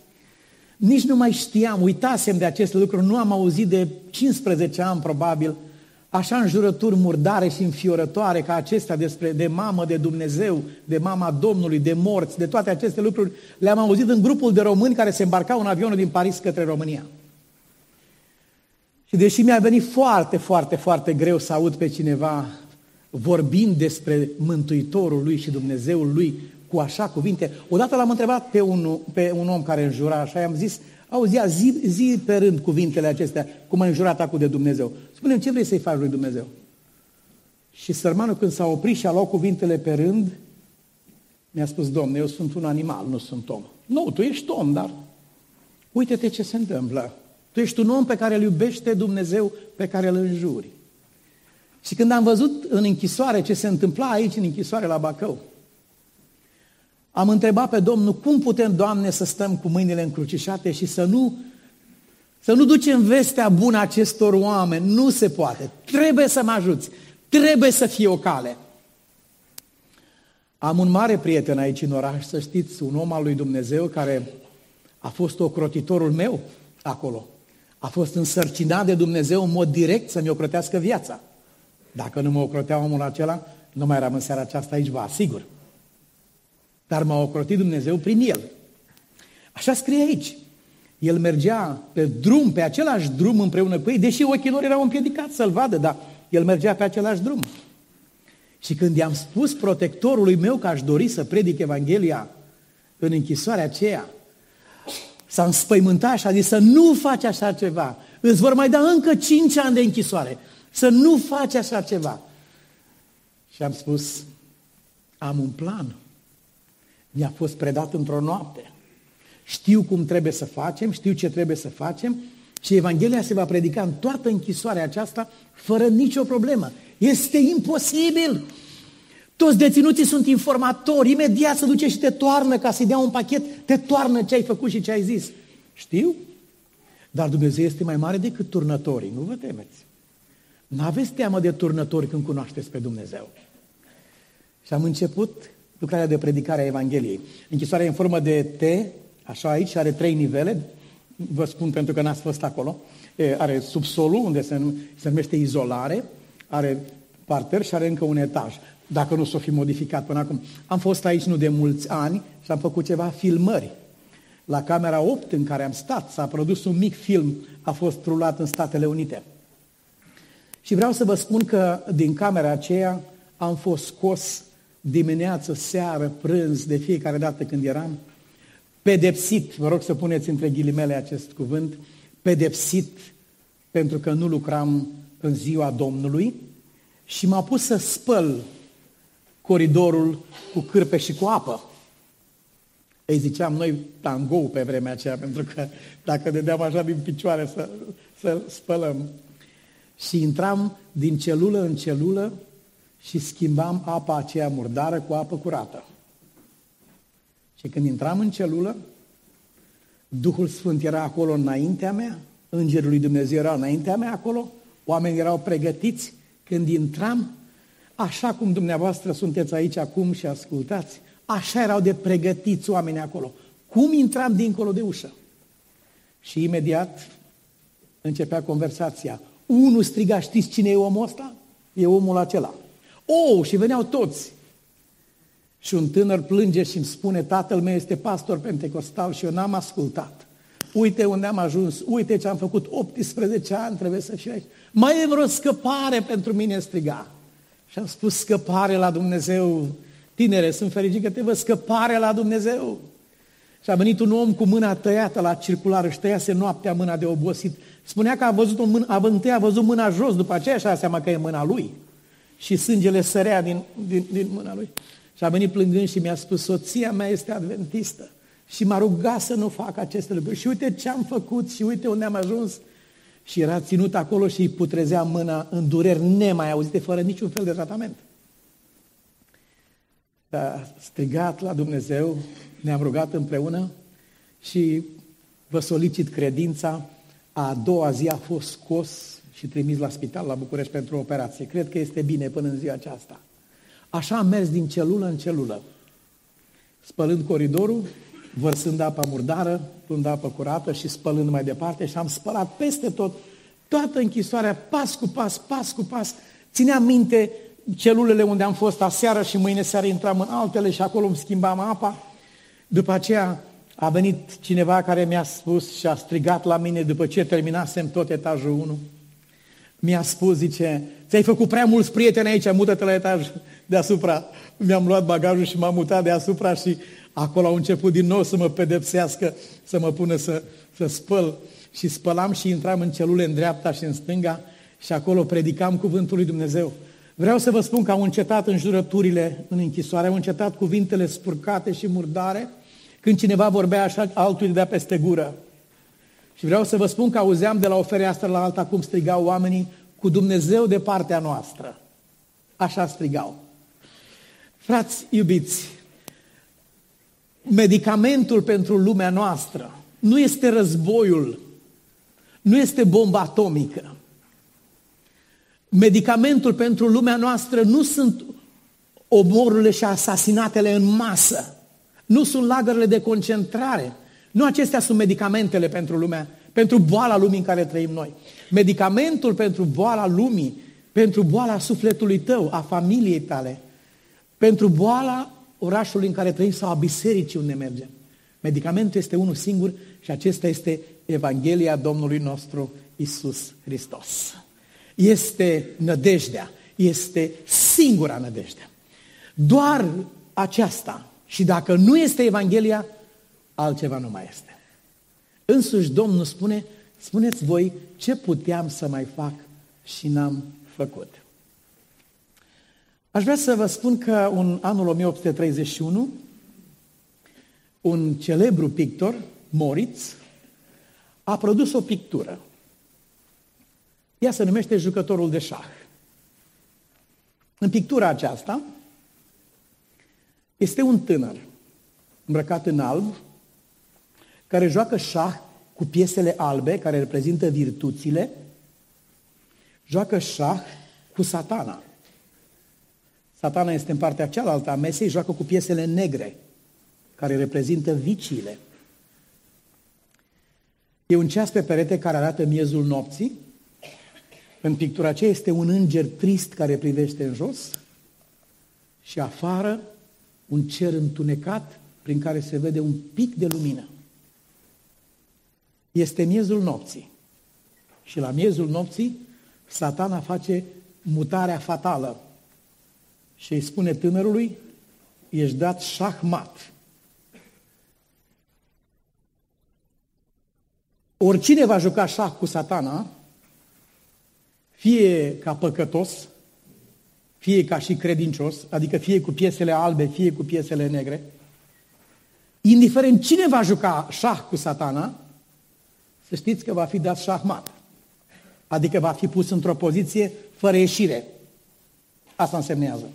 nici nu mai știam, uitasem de aceste lucruri, nu am auzit de 15 ani probabil, așa înjurături murdare și înfiorătoare ca acestea despre de mamă, de Dumnezeu, de mama Domnului, de morți, de toate aceste lucruri, le-am auzit în grupul de români care se îmbarcau în avionul din Paris către România. Și deși mi-a venit foarte, foarte, foarte greu să aud pe cineva vorbind despre Mântuitorul lui și Dumnezeul lui cu așa cuvinte, odată l-am întrebat pe un, pe un om care înjura așa, i-am zis, auzi, zi, zi pe rând cuvintele acestea, cum a înjurat acum de Dumnezeu. spune ce vrei să-i faci lui Dumnezeu? Și sărmanul când s-a oprit și a luat cuvintele pe rând, mi-a spus, Domne, eu sunt un animal, nu sunt om. Nu, tu ești om, dar uite-te ce se întâmplă. Tu ești un om pe care îl iubește Dumnezeu, pe care îl înjuri. Și când am văzut în închisoare ce se întâmpla aici în închisoare la Bacău, am întrebat pe Domnul cum putem, Doamne, să stăm cu mâinile încrucișate și să nu, să nu ducem vestea bună acestor oameni. Nu se poate. Trebuie să mă ajuți. Trebuie să fie o cale. Am un mare prieten aici în oraș, să știți, un om al lui Dumnezeu care a fost ocrotitorul meu acolo a fost însărcinat de Dumnezeu în mod direct să-mi ocrotească viața. Dacă nu mă ocrotea omul acela, nu mai eram în seara aceasta aici, vă asigur. Dar m-a ocrotit Dumnezeu prin el. Așa scrie aici. El mergea pe drum, pe același drum împreună cu ei, deși ochii lor erau împiedicați să-l vadă, dar el mergea pe același drum. Și când i-am spus protectorului meu că aș dori să predic Evanghelia în închisoarea aceea, S-a înspăimântat și a zis să nu faci așa ceva. Îți vor mai da încă cinci ani de închisoare. Să nu faci așa ceva. Și am spus, am un plan. Mi-a fost predat într-o noapte. Știu cum trebuie să facem, știu ce trebuie să facem și Evanghelia se va predica în toată închisoarea aceasta fără nicio problemă. Este imposibil! Toți deținuții sunt informatori, imediat se duce și te toarnă ca să-i dea un pachet, te toarnă ce ai făcut și ce ai zis. Știu? Dar Dumnezeu este mai mare decât turnătorii, nu vă temeți. Nu aveți teamă de turnători când cunoașteți pe Dumnezeu. Și am început lucrarea de predicare a Evangheliei. Închisoarea în formă de T, așa aici, are trei nivele, vă spun pentru că n-ați fost acolo, are subsolul, unde se, se numește izolare, are parter și are încă un etaj dacă nu s-o fi modificat până acum. Am fost aici nu de mulți ani și am făcut ceva filmări. La camera 8 în care am stat s-a produs un mic film, a fost rulat în Statele Unite. Și vreau să vă spun că din camera aceea am fost scos dimineață, seară, prânz, de fiecare dată când eram, pedepsit, vă rog să puneți între ghilimele acest cuvânt, pedepsit pentru că nu lucram în ziua Domnului și m-a pus să spăl coridorul cu cârpe și cu apă. Ei ziceam noi tangou pe vremea aceea, pentru că dacă dădeam așa din picioare să, să spălăm. Și intram din celulă în celulă și schimbam apa aceea murdară cu apă curată. Și când intram în celulă, Duhul Sfânt era acolo înaintea mea, Îngerul lui Dumnezeu era înaintea mea acolo, oamenii erau pregătiți. Când intram, așa cum dumneavoastră sunteți aici acum și ascultați, așa erau de pregătiți oamenii acolo. Cum intram dincolo de ușă? Și imediat începea conversația. Unul striga, știți cine e omul ăsta? E omul acela. Oh, și veneau toți. Și un tânăr plânge și îmi spune, tatăl meu este pastor pentecostal și eu n-am ascultat. Uite unde am ajuns, uite ce am făcut, 18 ani trebuie să fiu aici. Mai e vreo scăpare pentru mine, striga. Și am spus, scăpare la Dumnezeu. Tinere, sunt fericit că te văd, scăpare la Dumnezeu. Și a venit un om cu mâna tăiată la circular, își tăiase noaptea mâna de obosit. Spunea că a văzut o mână, a, întâi a văzut mâna jos, după aceea și-a seama că e mâna lui. Și sângele sărea din, din, din mâna lui. Și a venit plângând și mi-a spus, soția mea este adventistă și m-a rugat să nu fac aceste lucruri. Și uite ce am făcut și uite unde am ajuns. Și era ținut acolo și îi putrezea mâna în dureri nemai auzite, fără niciun fel de tratament. A strigat la Dumnezeu, ne-am rugat împreună și vă solicit credința. A doua zi a fost scos și trimis la spital la București pentru o operație. Cred că este bine până în ziua aceasta. Așa am mers din celulă în celulă, spălând coridorul, vărsând apa murdară, luând apă curată și spălând mai departe și am spălat peste tot, toată închisoarea, pas cu pas, pas cu pas. Țineam minte celulele unde am fost aseară și mâine seară intram în altele și acolo îmi schimbam apa. După aceea a venit cineva care mi-a spus și a strigat la mine după ce terminasem tot etajul 1. Mi-a spus, zice, ți-ai făcut prea mulți prieteni aici, mută-te la etaj deasupra. Mi-am luat bagajul și m-am mutat deasupra și acolo au început din nou să mă pedepsească, să mă pună să, să spăl. Și spălam și intram în celule în dreapta și în stânga și acolo predicam cuvântul lui Dumnezeu. Vreau să vă spun că au încetat înjurăturile în închisoare, au încetat cuvintele spurcate și murdare, când cineva vorbea așa, altul îi dea peste gură. Și vreau să vă spun că auzeam de la o fereastră la alta cum strigau oamenii cu Dumnezeu de partea noastră. Așa strigau. Frați iubiți, medicamentul pentru lumea noastră nu este războiul, nu este bomba atomică. Medicamentul pentru lumea noastră nu sunt omorurile și asasinatele în masă, nu sunt lagările de concentrare, nu acestea sunt medicamentele pentru lumea, pentru boala lumii în care trăim noi. Medicamentul pentru boala lumii, pentru boala sufletului tău, a familiei tale, pentru boala orașului în care trăim sau a bisericii unde mergem. Medicamentul este unul singur și acesta este Evanghelia Domnului nostru Isus Hristos. Este nădejdea, este singura nădejde. Doar aceasta. Și dacă nu este Evanghelia, altceva nu mai este. Însuși Domnul spune, spuneți voi ce puteam să mai fac și n-am făcut. Aș vrea să vă spun că în anul 1831, un celebru pictor, Moritz, a produs o pictură. Ea se numește Jucătorul de șah. În pictura aceasta este un tânăr îmbrăcat în alb, care joacă șah cu piesele albe, care reprezintă virtuțile, joacă șah cu satana. Satana este în partea cealaltă a mesei, joacă cu piesele negre, care reprezintă viciile. E un ceas pe perete care arată miezul nopții. În pictura aceea este un înger trist care privește în jos și afară un cer întunecat prin care se vede un pic de lumină. Este miezul nopții. Și la miezul nopții, satana face mutarea fatală și îi spune tânărului, ești dat șahmat. Oricine va juca șah cu satana, fie ca păcătos, fie ca și credincios, adică fie cu piesele albe, fie cu piesele negre, indiferent cine va juca șah cu satana, să știți că va fi dat șahmat. Adică va fi pus într-o poziție fără ieșire. Asta însemnează.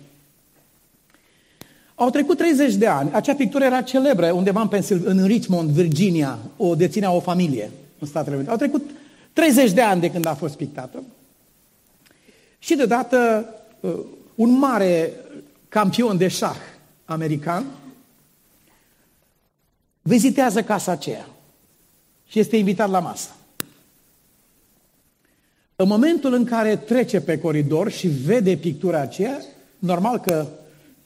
Au trecut 30 de ani. Acea pictură era celebră undeva în, Pensil- în Richmond, Virginia. O deținea o familie în Statele Unite. Au trecut 30 de ani de când a fost pictată. Și deodată uh, un mare campion de șah american vizitează casa aceea și este invitat la masă. În momentul în care trece pe coridor și vede pictura aceea, normal că,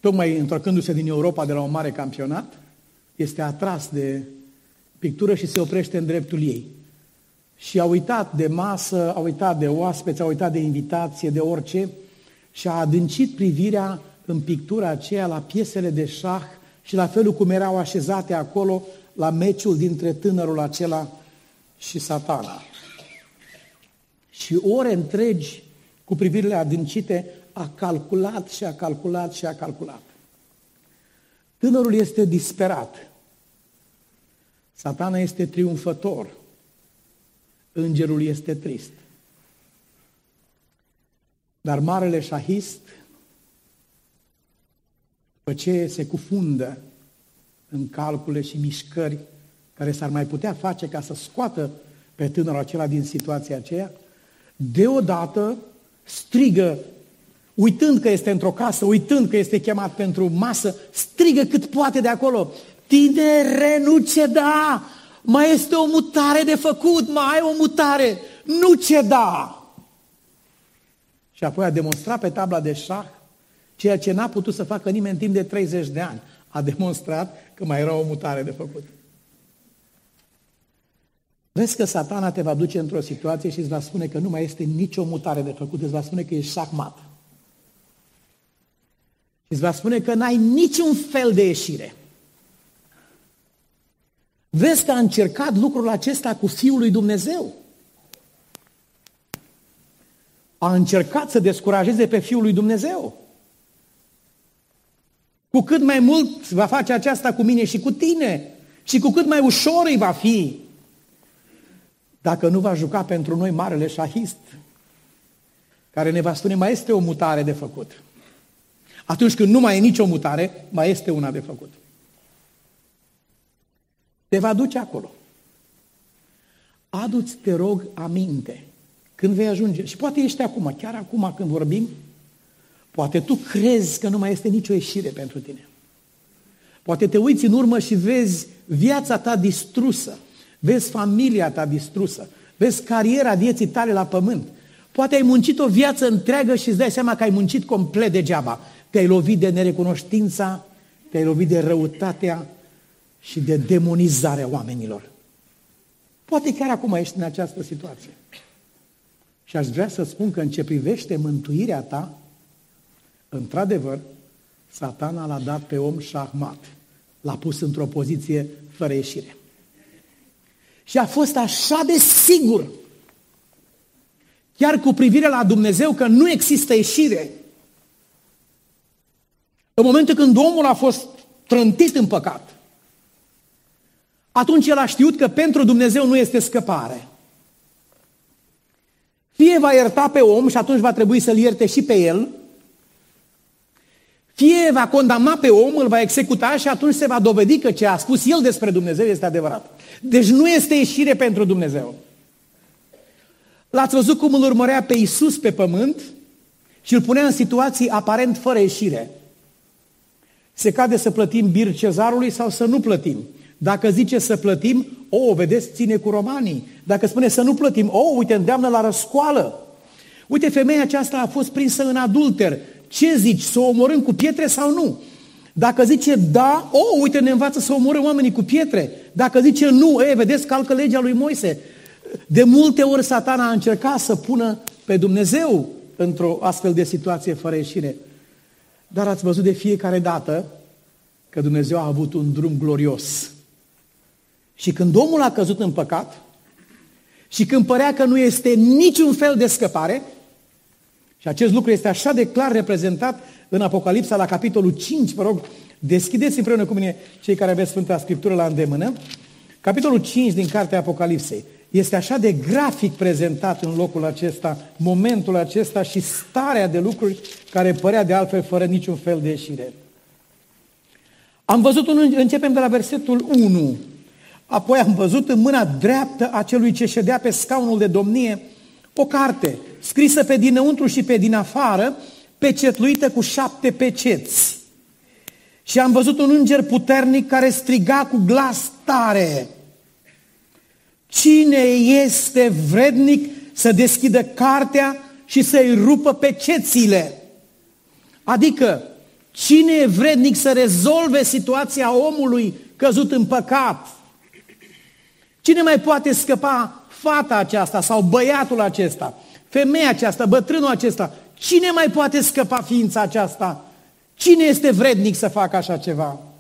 tocmai întorcându-se din Europa de la un mare campionat, este atras de pictură și se oprește în dreptul ei. Și a uitat de masă, a uitat de oaspeți, a uitat de invitație, de orice, și a adâncit privirea în pictura aceea la piesele de șah și la felul cum erau așezate acolo la meciul dintre tânărul acela și satana. Și ore întregi, cu privirile adâncite, a calculat și a calculat și a calculat. Tânărul este disperat. Satana este triumfător. Îngerul este trist. Dar marele șahist, după ce se cufundă în calcule și mișcări care s-ar mai putea face ca să scoată pe tânărul acela din situația aceea, deodată strigă, uitând că este într-o casă, uitând că este chemat pentru masă, strigă cât poate de acolo, tinere, nu ceda, mai este o mutare de făcut, mai ai o mutare, nu ceda. Și apoi a demonstrat pe tabla de șah ceea ce n-a putut să facă nimeni în timp de 30 de ani. A demonstrat că mai era o mutare de făcut. Vezi că satana te va duce într-o situație și îți va spune că nu mai este nicio mutare de făcut, îți va spune că ești șahmat. Și îți va spune că n-ai niciun fel de ieșire. Vezi că a încercat lucrul acesta cu Fiul lui Dumnezeu. A încercat să descurajeze pe Fiul lui Dumnezeu. Cu cât mai mult va face aceasta cu mine și cu tine, și cu cât mai ușor îi va fi, dacă nu va juca pentru noi marele șahist, care ne va spune, mai este o mutare de făcut. Atunci când nu mai e nicio mutare, mai este una de făcut. Te va duce acolo. Adu-ți, te rog, aminte când vei ajunge. Și poate ești acum, chiar acum când vorbim, poate tu crezi că nu mai este nicio ieșire pentru tine. Poate te uiți în urmă și vezi viața ta distrusă, vezi familia ta distrusă, vezi cariera vieții tale la pământ. Poate ai muncit o viață întreagă și îți dai seama că ai muncit complet degeaba. Te-ai lovit de nerecunoștința, te-ai lovit de răutatea și de demonizarea oamenilor. Poate chiar acum ești în această situație. Și aș vrea să spun că în ce privește mântuirea ta, într-adevăr, satana l-a dat pe om șahmat. L-a pus într-o poziție fără ieșire. Și a fost așa de sigur, chiar cu privire la Dumnezeu, că nu există ieșire. În momentul când omul a fost trântit în păcat, atunci el a știut că pentru Dumnezeu nu este scăpare. Fie va ierta pe om și atunci va trebui să-l ierte și pe el, fie va condamna pe om, îl va executa și atunci se va dovedi că ce a spus el despre Dumnezeu este adevărat. Deci nu este ieșire pentru Dumnezeu. L-ați văzut cum îl urmărea pe Isus pe pământ și îl punea în situații aparent fără ieșire. Se cade să plătim bir cezarului sau să nu plătim. Dacă zice să plătim, o, vedeți, ține cu romanii. Dacă spune să nu plătim, o, uite, îndeamnă la răscoală. Uite, femeia aceasta a fost prinsă în adulter. Ce zici, să o omorâm cu pietre sau nu? Dacă zice da, o, uite, ne învață să omorâm oamenii cu pietre. Dacă zice nu, e, vedeți, calcă legea lui Moise. De multe ori satana a încercat să pună pe Dumnezeu într-o astfel de situație fără ieșire. Dar ați văzut de fiecare dată că Dumnezeu a avut un drum glorios. Și când omul a căzut în păcat și când părea că nu este niciun fel de scăpare, Și acest lucru este așa de clar reprezentat în Apocalipsa la capitolul 5, vă rog, deschideți împreună cu mine cei care aveți Sfânta Scriptură la îndemână. Capitolul 5 din Cartea Apocalipsei este așa de grafic prezentat în locul acesta, momentul acesta și starea de lucruri care părea de altfel fără niciun fel de ieșire. Am văzut un, începem de la versetul 1. Apoi am văzut în mâna dreaptă a celui ce ședea pe scaunul de domnie o carte scrisă pe dinăuntru și pe din afară, pecetluită cu șapte peceți. Și am văzut un înger puternic care striga cu glas tare. Cine este vrednic să deschidă cartea și să-i rupă pecețile? Adică, cine e vrednic să rezolve situația omului căzut în păcat? Cine mai poate scăpa fata aceasta sau băiatul acesta, femeia aceasta, bătrânul acesta? Cine mai poate scăpa ființa aceasta? Cine este vrednic să facă așa ceva?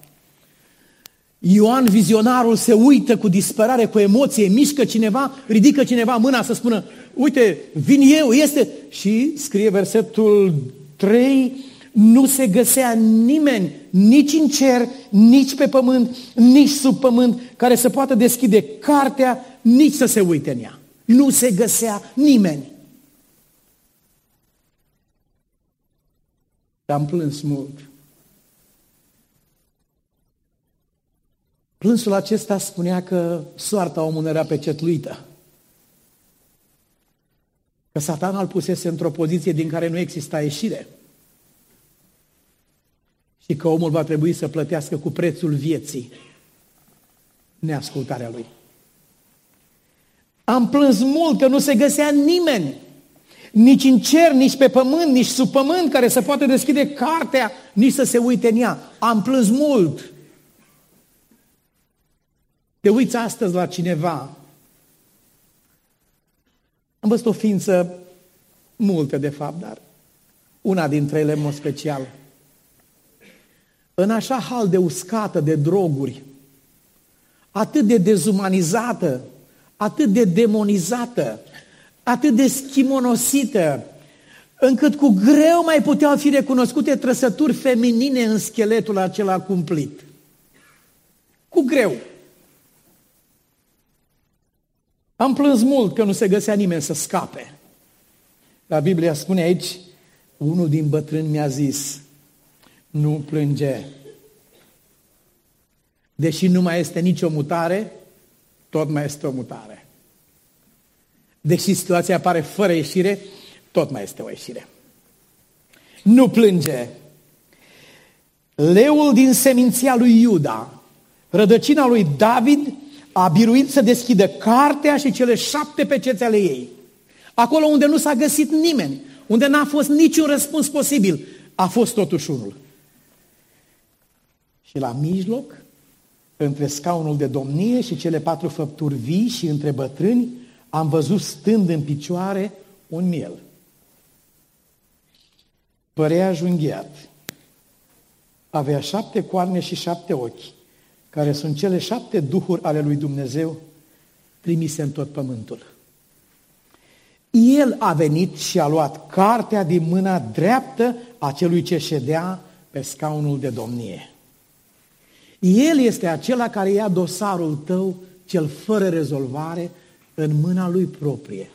Ioan vizionarul se uită cu disperare, cu emoție, mișcă cineva, ridică cineva mâna să spună, uite, vin eu, este... Și scrie versetul 3, nu se găsea nimeni, nici în cer, nici pe pământ, nici sub pământ, care să poată deschide cartea, nici să se uite în ea. Nu se găsea nimeni. Am plâns mult. Plânsul acesta spunea că soarta omului era pecetluită. Că satana îl pusese într-o poziție din care nu exista ieșire. Și că omul va trebui să plătească cu prețul vieții neascultarea lui. Am plâns mult că nu se găsea nimeni, nici în cer, nici pe pământ, nici sub pământ, care să poată deschide cartea, nici să se uite în ea. Am plâns mult. Te uiți astăzi la cineva. Am văzut o ființă, multe de fapt, dar una dintre ele în mod special. În așa hal de uscată de droguri, atât de dezumanizată, atât de demonizată, atât de schimonosită, încât cu greu mai puteau fi recunoscute trăsături feminine în scheletul acela cumplit. Cu greu. Am plâns mult că nu se găsea nimeni să scape. La Biblia spune aici, unul din bătrâni mi-a zis, nu plânge. Deși nu mai este nicio mutare, tot mai este o mutare. Deși situația apare fără ieșire, tot mai este o ieșire. Nu plânge. Leul din seminția lui Iuda, rădăcina lui David, a biruit să deschidă cartea și cele șapte pecețe ale ei. Acolo unde nu s-a găsit nimeni, unde n-a fost niciun răspuns posibil, a fost totuși unul. Și la mijloc, între scaunul de domnie și cele patru făpturi vii și între bătrâni, am văzut stând în picioare un miel. Părea junghiat. Avea șapte coarne și șapte ochi care sunt cele șapte duhuri ale lui Dumnezeu trimise în tot pământul. El a venit și a luat cartea din mâna dreaptă a celui ce ședea pe scaunul de domnie. El este acela care ia dosarul tău, cel fără rezolvare, în mâna lui proprie.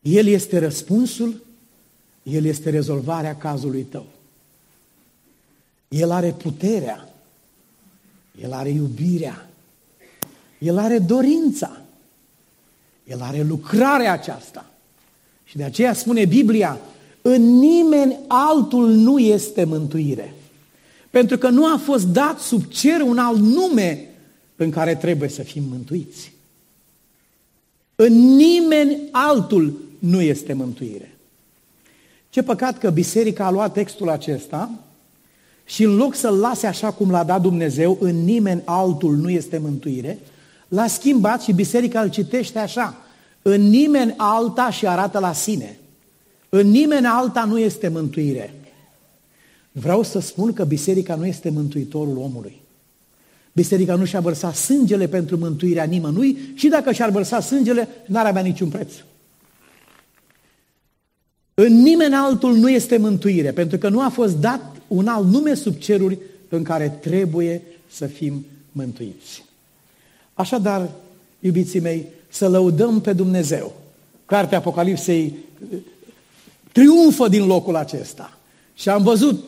El este răspunsul, El este rezolvarea cazului tău. El are puterea el are iubirea. El are dorința. El are lucrarea aceasta. Și de aceea spune Biblia, în nimeni altul nu este mântuire. Pentru că nu a fost dat sub cer un alt nume în care trebuie să fim mântuiți. În nimeni altul nu este mântuire. Ce păcat că biserica a luat textul acesta și în loc să-l lase așa cum l-a dat Dumnezeu, în nimeni altul nu este mântuire, l-a schimbat și biserica îl citește așa, în nimeni alta și arată la sine. În nimeni alta nu este mântuire. Vreau să spun că biserica nu este mântuitorul omului. Biserica nu și-a vărsat sângele pentru mântuirea nimănui și dacă și-ar vărsa sângele, n-ar avea niciun preț. În nimeni altul nu este mântuire, pentru că nu a fost dat un alt nume sub ceruri în care trebuie să fim mântuiți. Așadar, iubiții mei, să lăudăm pe Dumnezeu. Cartea Apocalipsei triumfă din locul acesta. Și am văzut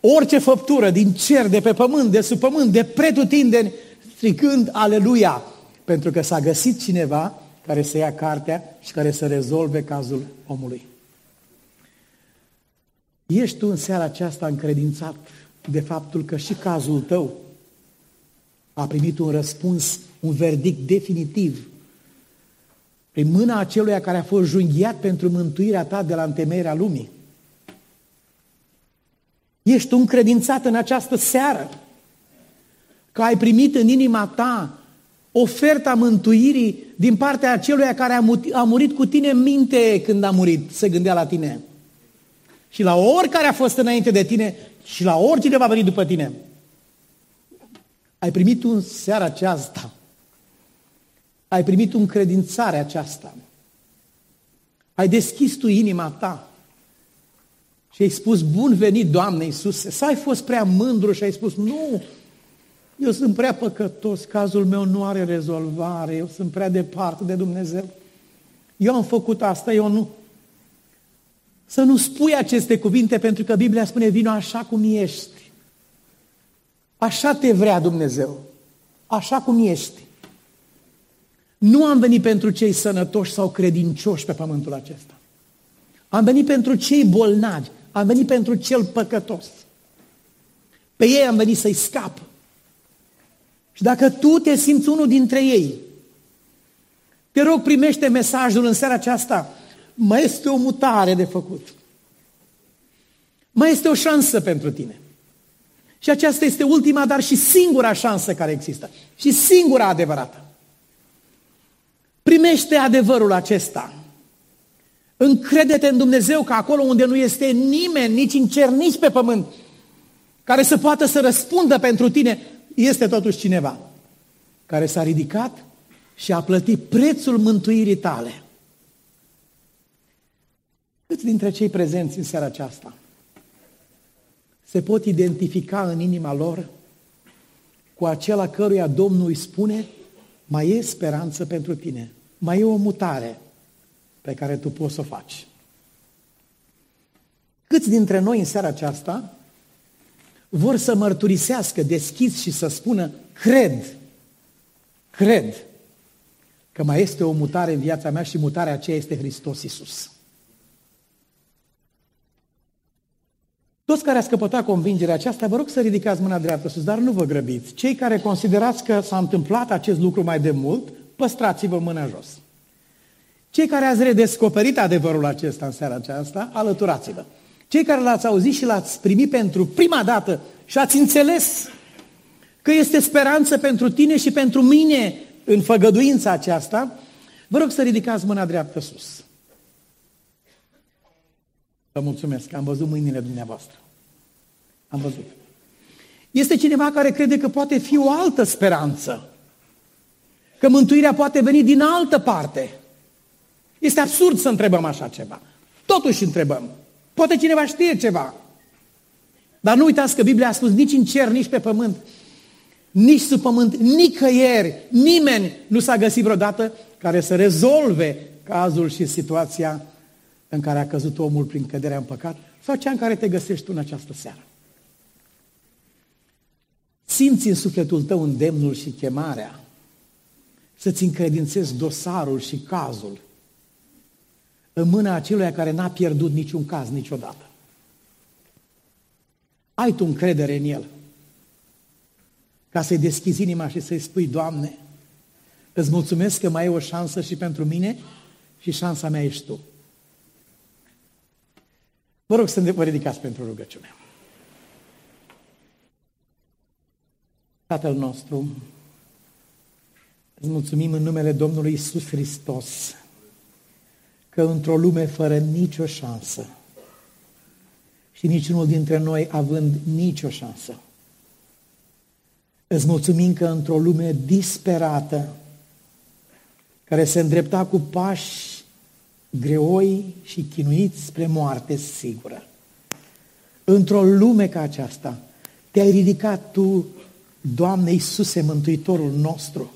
orice făptură din cer, de pe pământ, de sub pământ, de pretutindeni, stricând Aleluia, pentru că s-a găsit cineva care să ia cartea și care să rezolve cazul omului. Ești tu în seara aceasta încredințat de faptul că și cazul tău a primit un răspuns, un verdict definitiv prin mâna acelui care a fost junghiat pentru mântuirea ta de la întemeierea lumii. Ești tu încredințat în această seară că ai primit în inima ta oferta mântuirii din partea acelui care a murit cu tine în minte când a murit, se gândea la tine. Și la oricare a fost înainte de tine și la oricine va veni după tine. Ai primit un seara aceasta. Ai primit un credințare aceasta. Ai deschis tu inima ta și ai spus, bun venit, Doamne Iisuse. Să ai fost prea mândru și ai spus, nu, eu sunt prea păcătos, cazul meu nu are rezolvare, eu sunt prea departe de Dumnezeu. Eu am făcut asta, eu nu. Să nu spui aceste cuvinte pentru că Biblia spune, vino așa cum ești. Așa te vrea Dumnezeu. Așa cum ești. Nu am venit pentru cei sănătoși sau credincioși pe pământul acesta. Am venit pentru cei bolnavi. Am venit pentru cel păcătos. Pe ei am venit să-i scap. Și dacă tu te simți unul dintre ei, te rog, primește mesajul în seara aceasta. Mai este o mutare de făcut. Mai este o șansă pentru tine. Și aceasta este ultima, dar și singura șansă care există. Și singura adevărată. Primește adevărul acesta. Încrede-te în Dumnezeu că acolo unde nu este nimeni, nici în cer, nici pe pământ, care să poată să răspundă pentru tine, este totuși cineva care s-a ridicat și a plătit prețul mântuirii tale. Câți dintre cei prezenți în seara aceasta se pot identifica în inima lor cu acela căruia Domnul îi spune, mai e speranță pentru tine, mai e o mutare pe care tu poți să o faci. Câți dintre noi în seara aceasta vor să mărturisească deschis și să spună, cred, cred că mai este o mutare în viața mea și mutarea aceea este Hristos Iisus. Toți care ați căpătat convingerea aceasta, vă rog să ridicați mâna dreaptă sus, dar nu vă grăbiți. Cei care considerați că s-a întâmplat acest lucru mai de mult, păstrați-vă mâna jos. Cei care ați redescoperit adevărul acesta în seara aceasta, alăturați-vă. Cei care l-ați auzit și l-ați primit pentru prima dată și ați înțeles că este speranță pentru tine și pentru mine în făgăduința aceasta, vă rog să ridicați mâna dreaptă sus. Vă mulțumesc, am văzut mâinile dumneavoastră. Am văzut. Este cineva care crede că poate fi o altă speranță. Că mântuirea poate veni din altă parte. Este absurd să întrebăm așa ceva. Totuși întrebăm. Poate cineva știe ceva. Dar nu uitați că Biblia a spus nici în cer, nici pe pământ, nici sub pământ, nicăieri, nimeni nu s-a găsit vreodată care să rezolve cazul și situația în care a căzut omul prin căderea în păcat sau cea în care te găsești tu în această seară. Simți în sufletul tău îndemnul și chemarea să-ți încredințezi dosarul și cazul în mâna acelui care n-a pierdut niciun caz niciodată. Ai tu încredere în el ca să-i deschizi inima și să-i spui, Doamne, îți mulțumesc că mai e o șansă și pentru mine și șansa mea ești Tu. Vă rog să ne vă ridicați pentru rugăciune. Tatăl nostru, îți mulțumim în numele Domnului Isus Hristos că într-o lume fără nicio șansă și niciunul dintre noi având nicio șansă, îți mulțumim că într-o lume disperată, care se îndrepta cu pași greoi și chinuiți spre moarte sigură. Într-o lume ca aceasta, te-ai ridicat Tu, Doamne Iisuse, Mântuitorul nostru,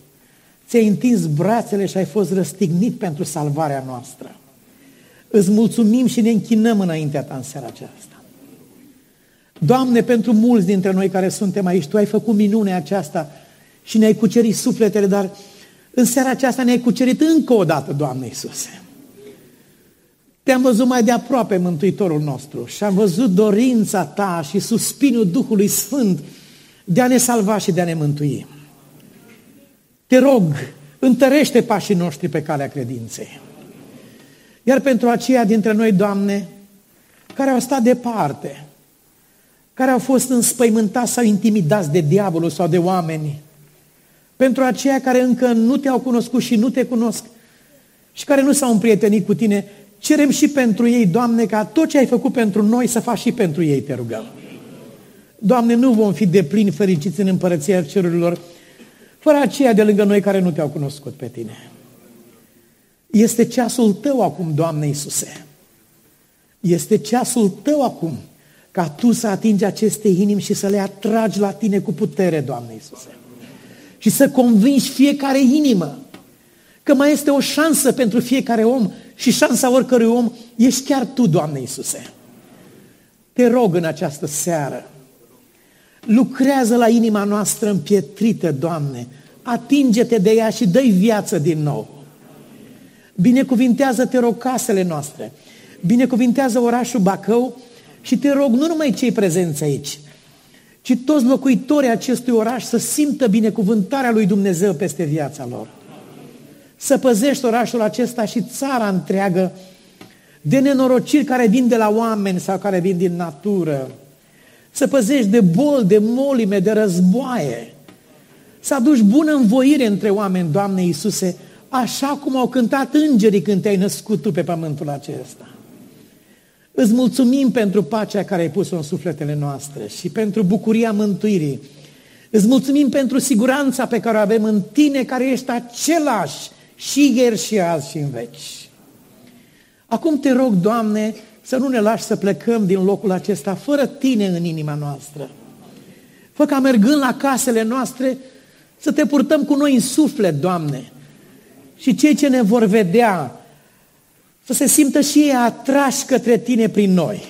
ți-ai întins brațele și ai fost răstignit pentru salvarea noastră. Îți mulțumim și ne închinăm înaintea Ta în seara aceasta. Doamne, pentru mulți dintre noi care suntem aici, Tu ai făcut minunea aceasta și ne-ai cucerit sufletele, dar în seara aceasta ne-ai cucerit încă o dată, Doamne Iisuse. Te-am văzut mai de aproape, Mântuitorul nostru, și am văzut dorința Ta și suspinul Duhului Sfânt de a ne salva și de a ne mântui. Te rog, întărește pașii noștri pe calea credinței. Iar pentru aceia dintre noi, Doamne, care au stat departe, care au fost înspăimântați sau intimidați de diavolul sau de oameni, pentru aceia care încă nu te-au cunoscut și nu te cunosc și care nu s-au împrietenit cu tine, cerem și pentru ei, Doamne, ca tot ce ai făcut pentru noi să faci și pentru ei, te rugăm. Doamne, nu vom fi deplini fericiți în împărăția cerurilor fără aceia de lângă noi care nu te-au cunoscut pe tine. Este ceasul tău acum, Doamne Iisuse. Este ceasul tău acum ca tu să atingi aceste inimi și să le atragi la tine cu putere, Doamne Iisuse. Și să convingi fiecare inimă că mai este o șansă pentru fiecare om și șansa oricărui om ești chiar tu, Doamne Iisuse. Te rog în această seară, lucrează la inima noastră împietrită, Doamne, atinge-te de ea și dă-i viață din nou. Binecuvintează, te rog, casele noastre, binecuvintează orașul Bacău și te rog, nu numai cei prezenți aici, ci toți locuitorii acestui oraș să simtă binecuvântarea lui Dumnezeu peste viața lor. Să păzești orașul acesta și țara întreagă de nenorociri care vin de la oameni sau care vin din natură. Să păzești de boli, de molime, de războaie. Să aduci bună învoire între oameni, Doamne Iisuse, așa cum au cântat îngerii când te-ai născut Tu pe pământul acesta. Îți mulțumim pentru pacea care ai pus-o în sufletele noastre și pentru bucuria mântuirii. Îți mulțumim pentru siguranța pe care o avem în Tine, care ești același și ieri și azi și în veci. Acum te rog, Doamne, să nu ne lași să plecăm din locul acesta fără Tine în inima noastră. Fă ca mergând la casele noastre să te purtăm cu noi în suflet, Doamne. Și cei ce ne vor vedea să se simtă și ei atrași către Tine prin noi.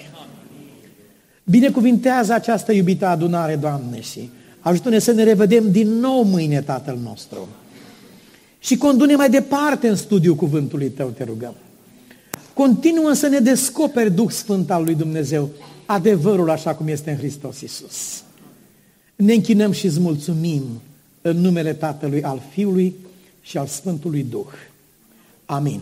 Binecuvintează această iubită adunare, Doamne, și ajută-ne să ne revedem din nou mâine, Tatăl nostru. Și condune mai departe în studiul cuvântului Tău, te rugăm. Continuă să ne descoperi Duh Sfânt al lui Dumnezeu, adevărul așa cum este în Hristos Iisus. Ne închinăm și îți mulțumim în numele Tatălui, al Fiului și al Sfântului Duh. Amin.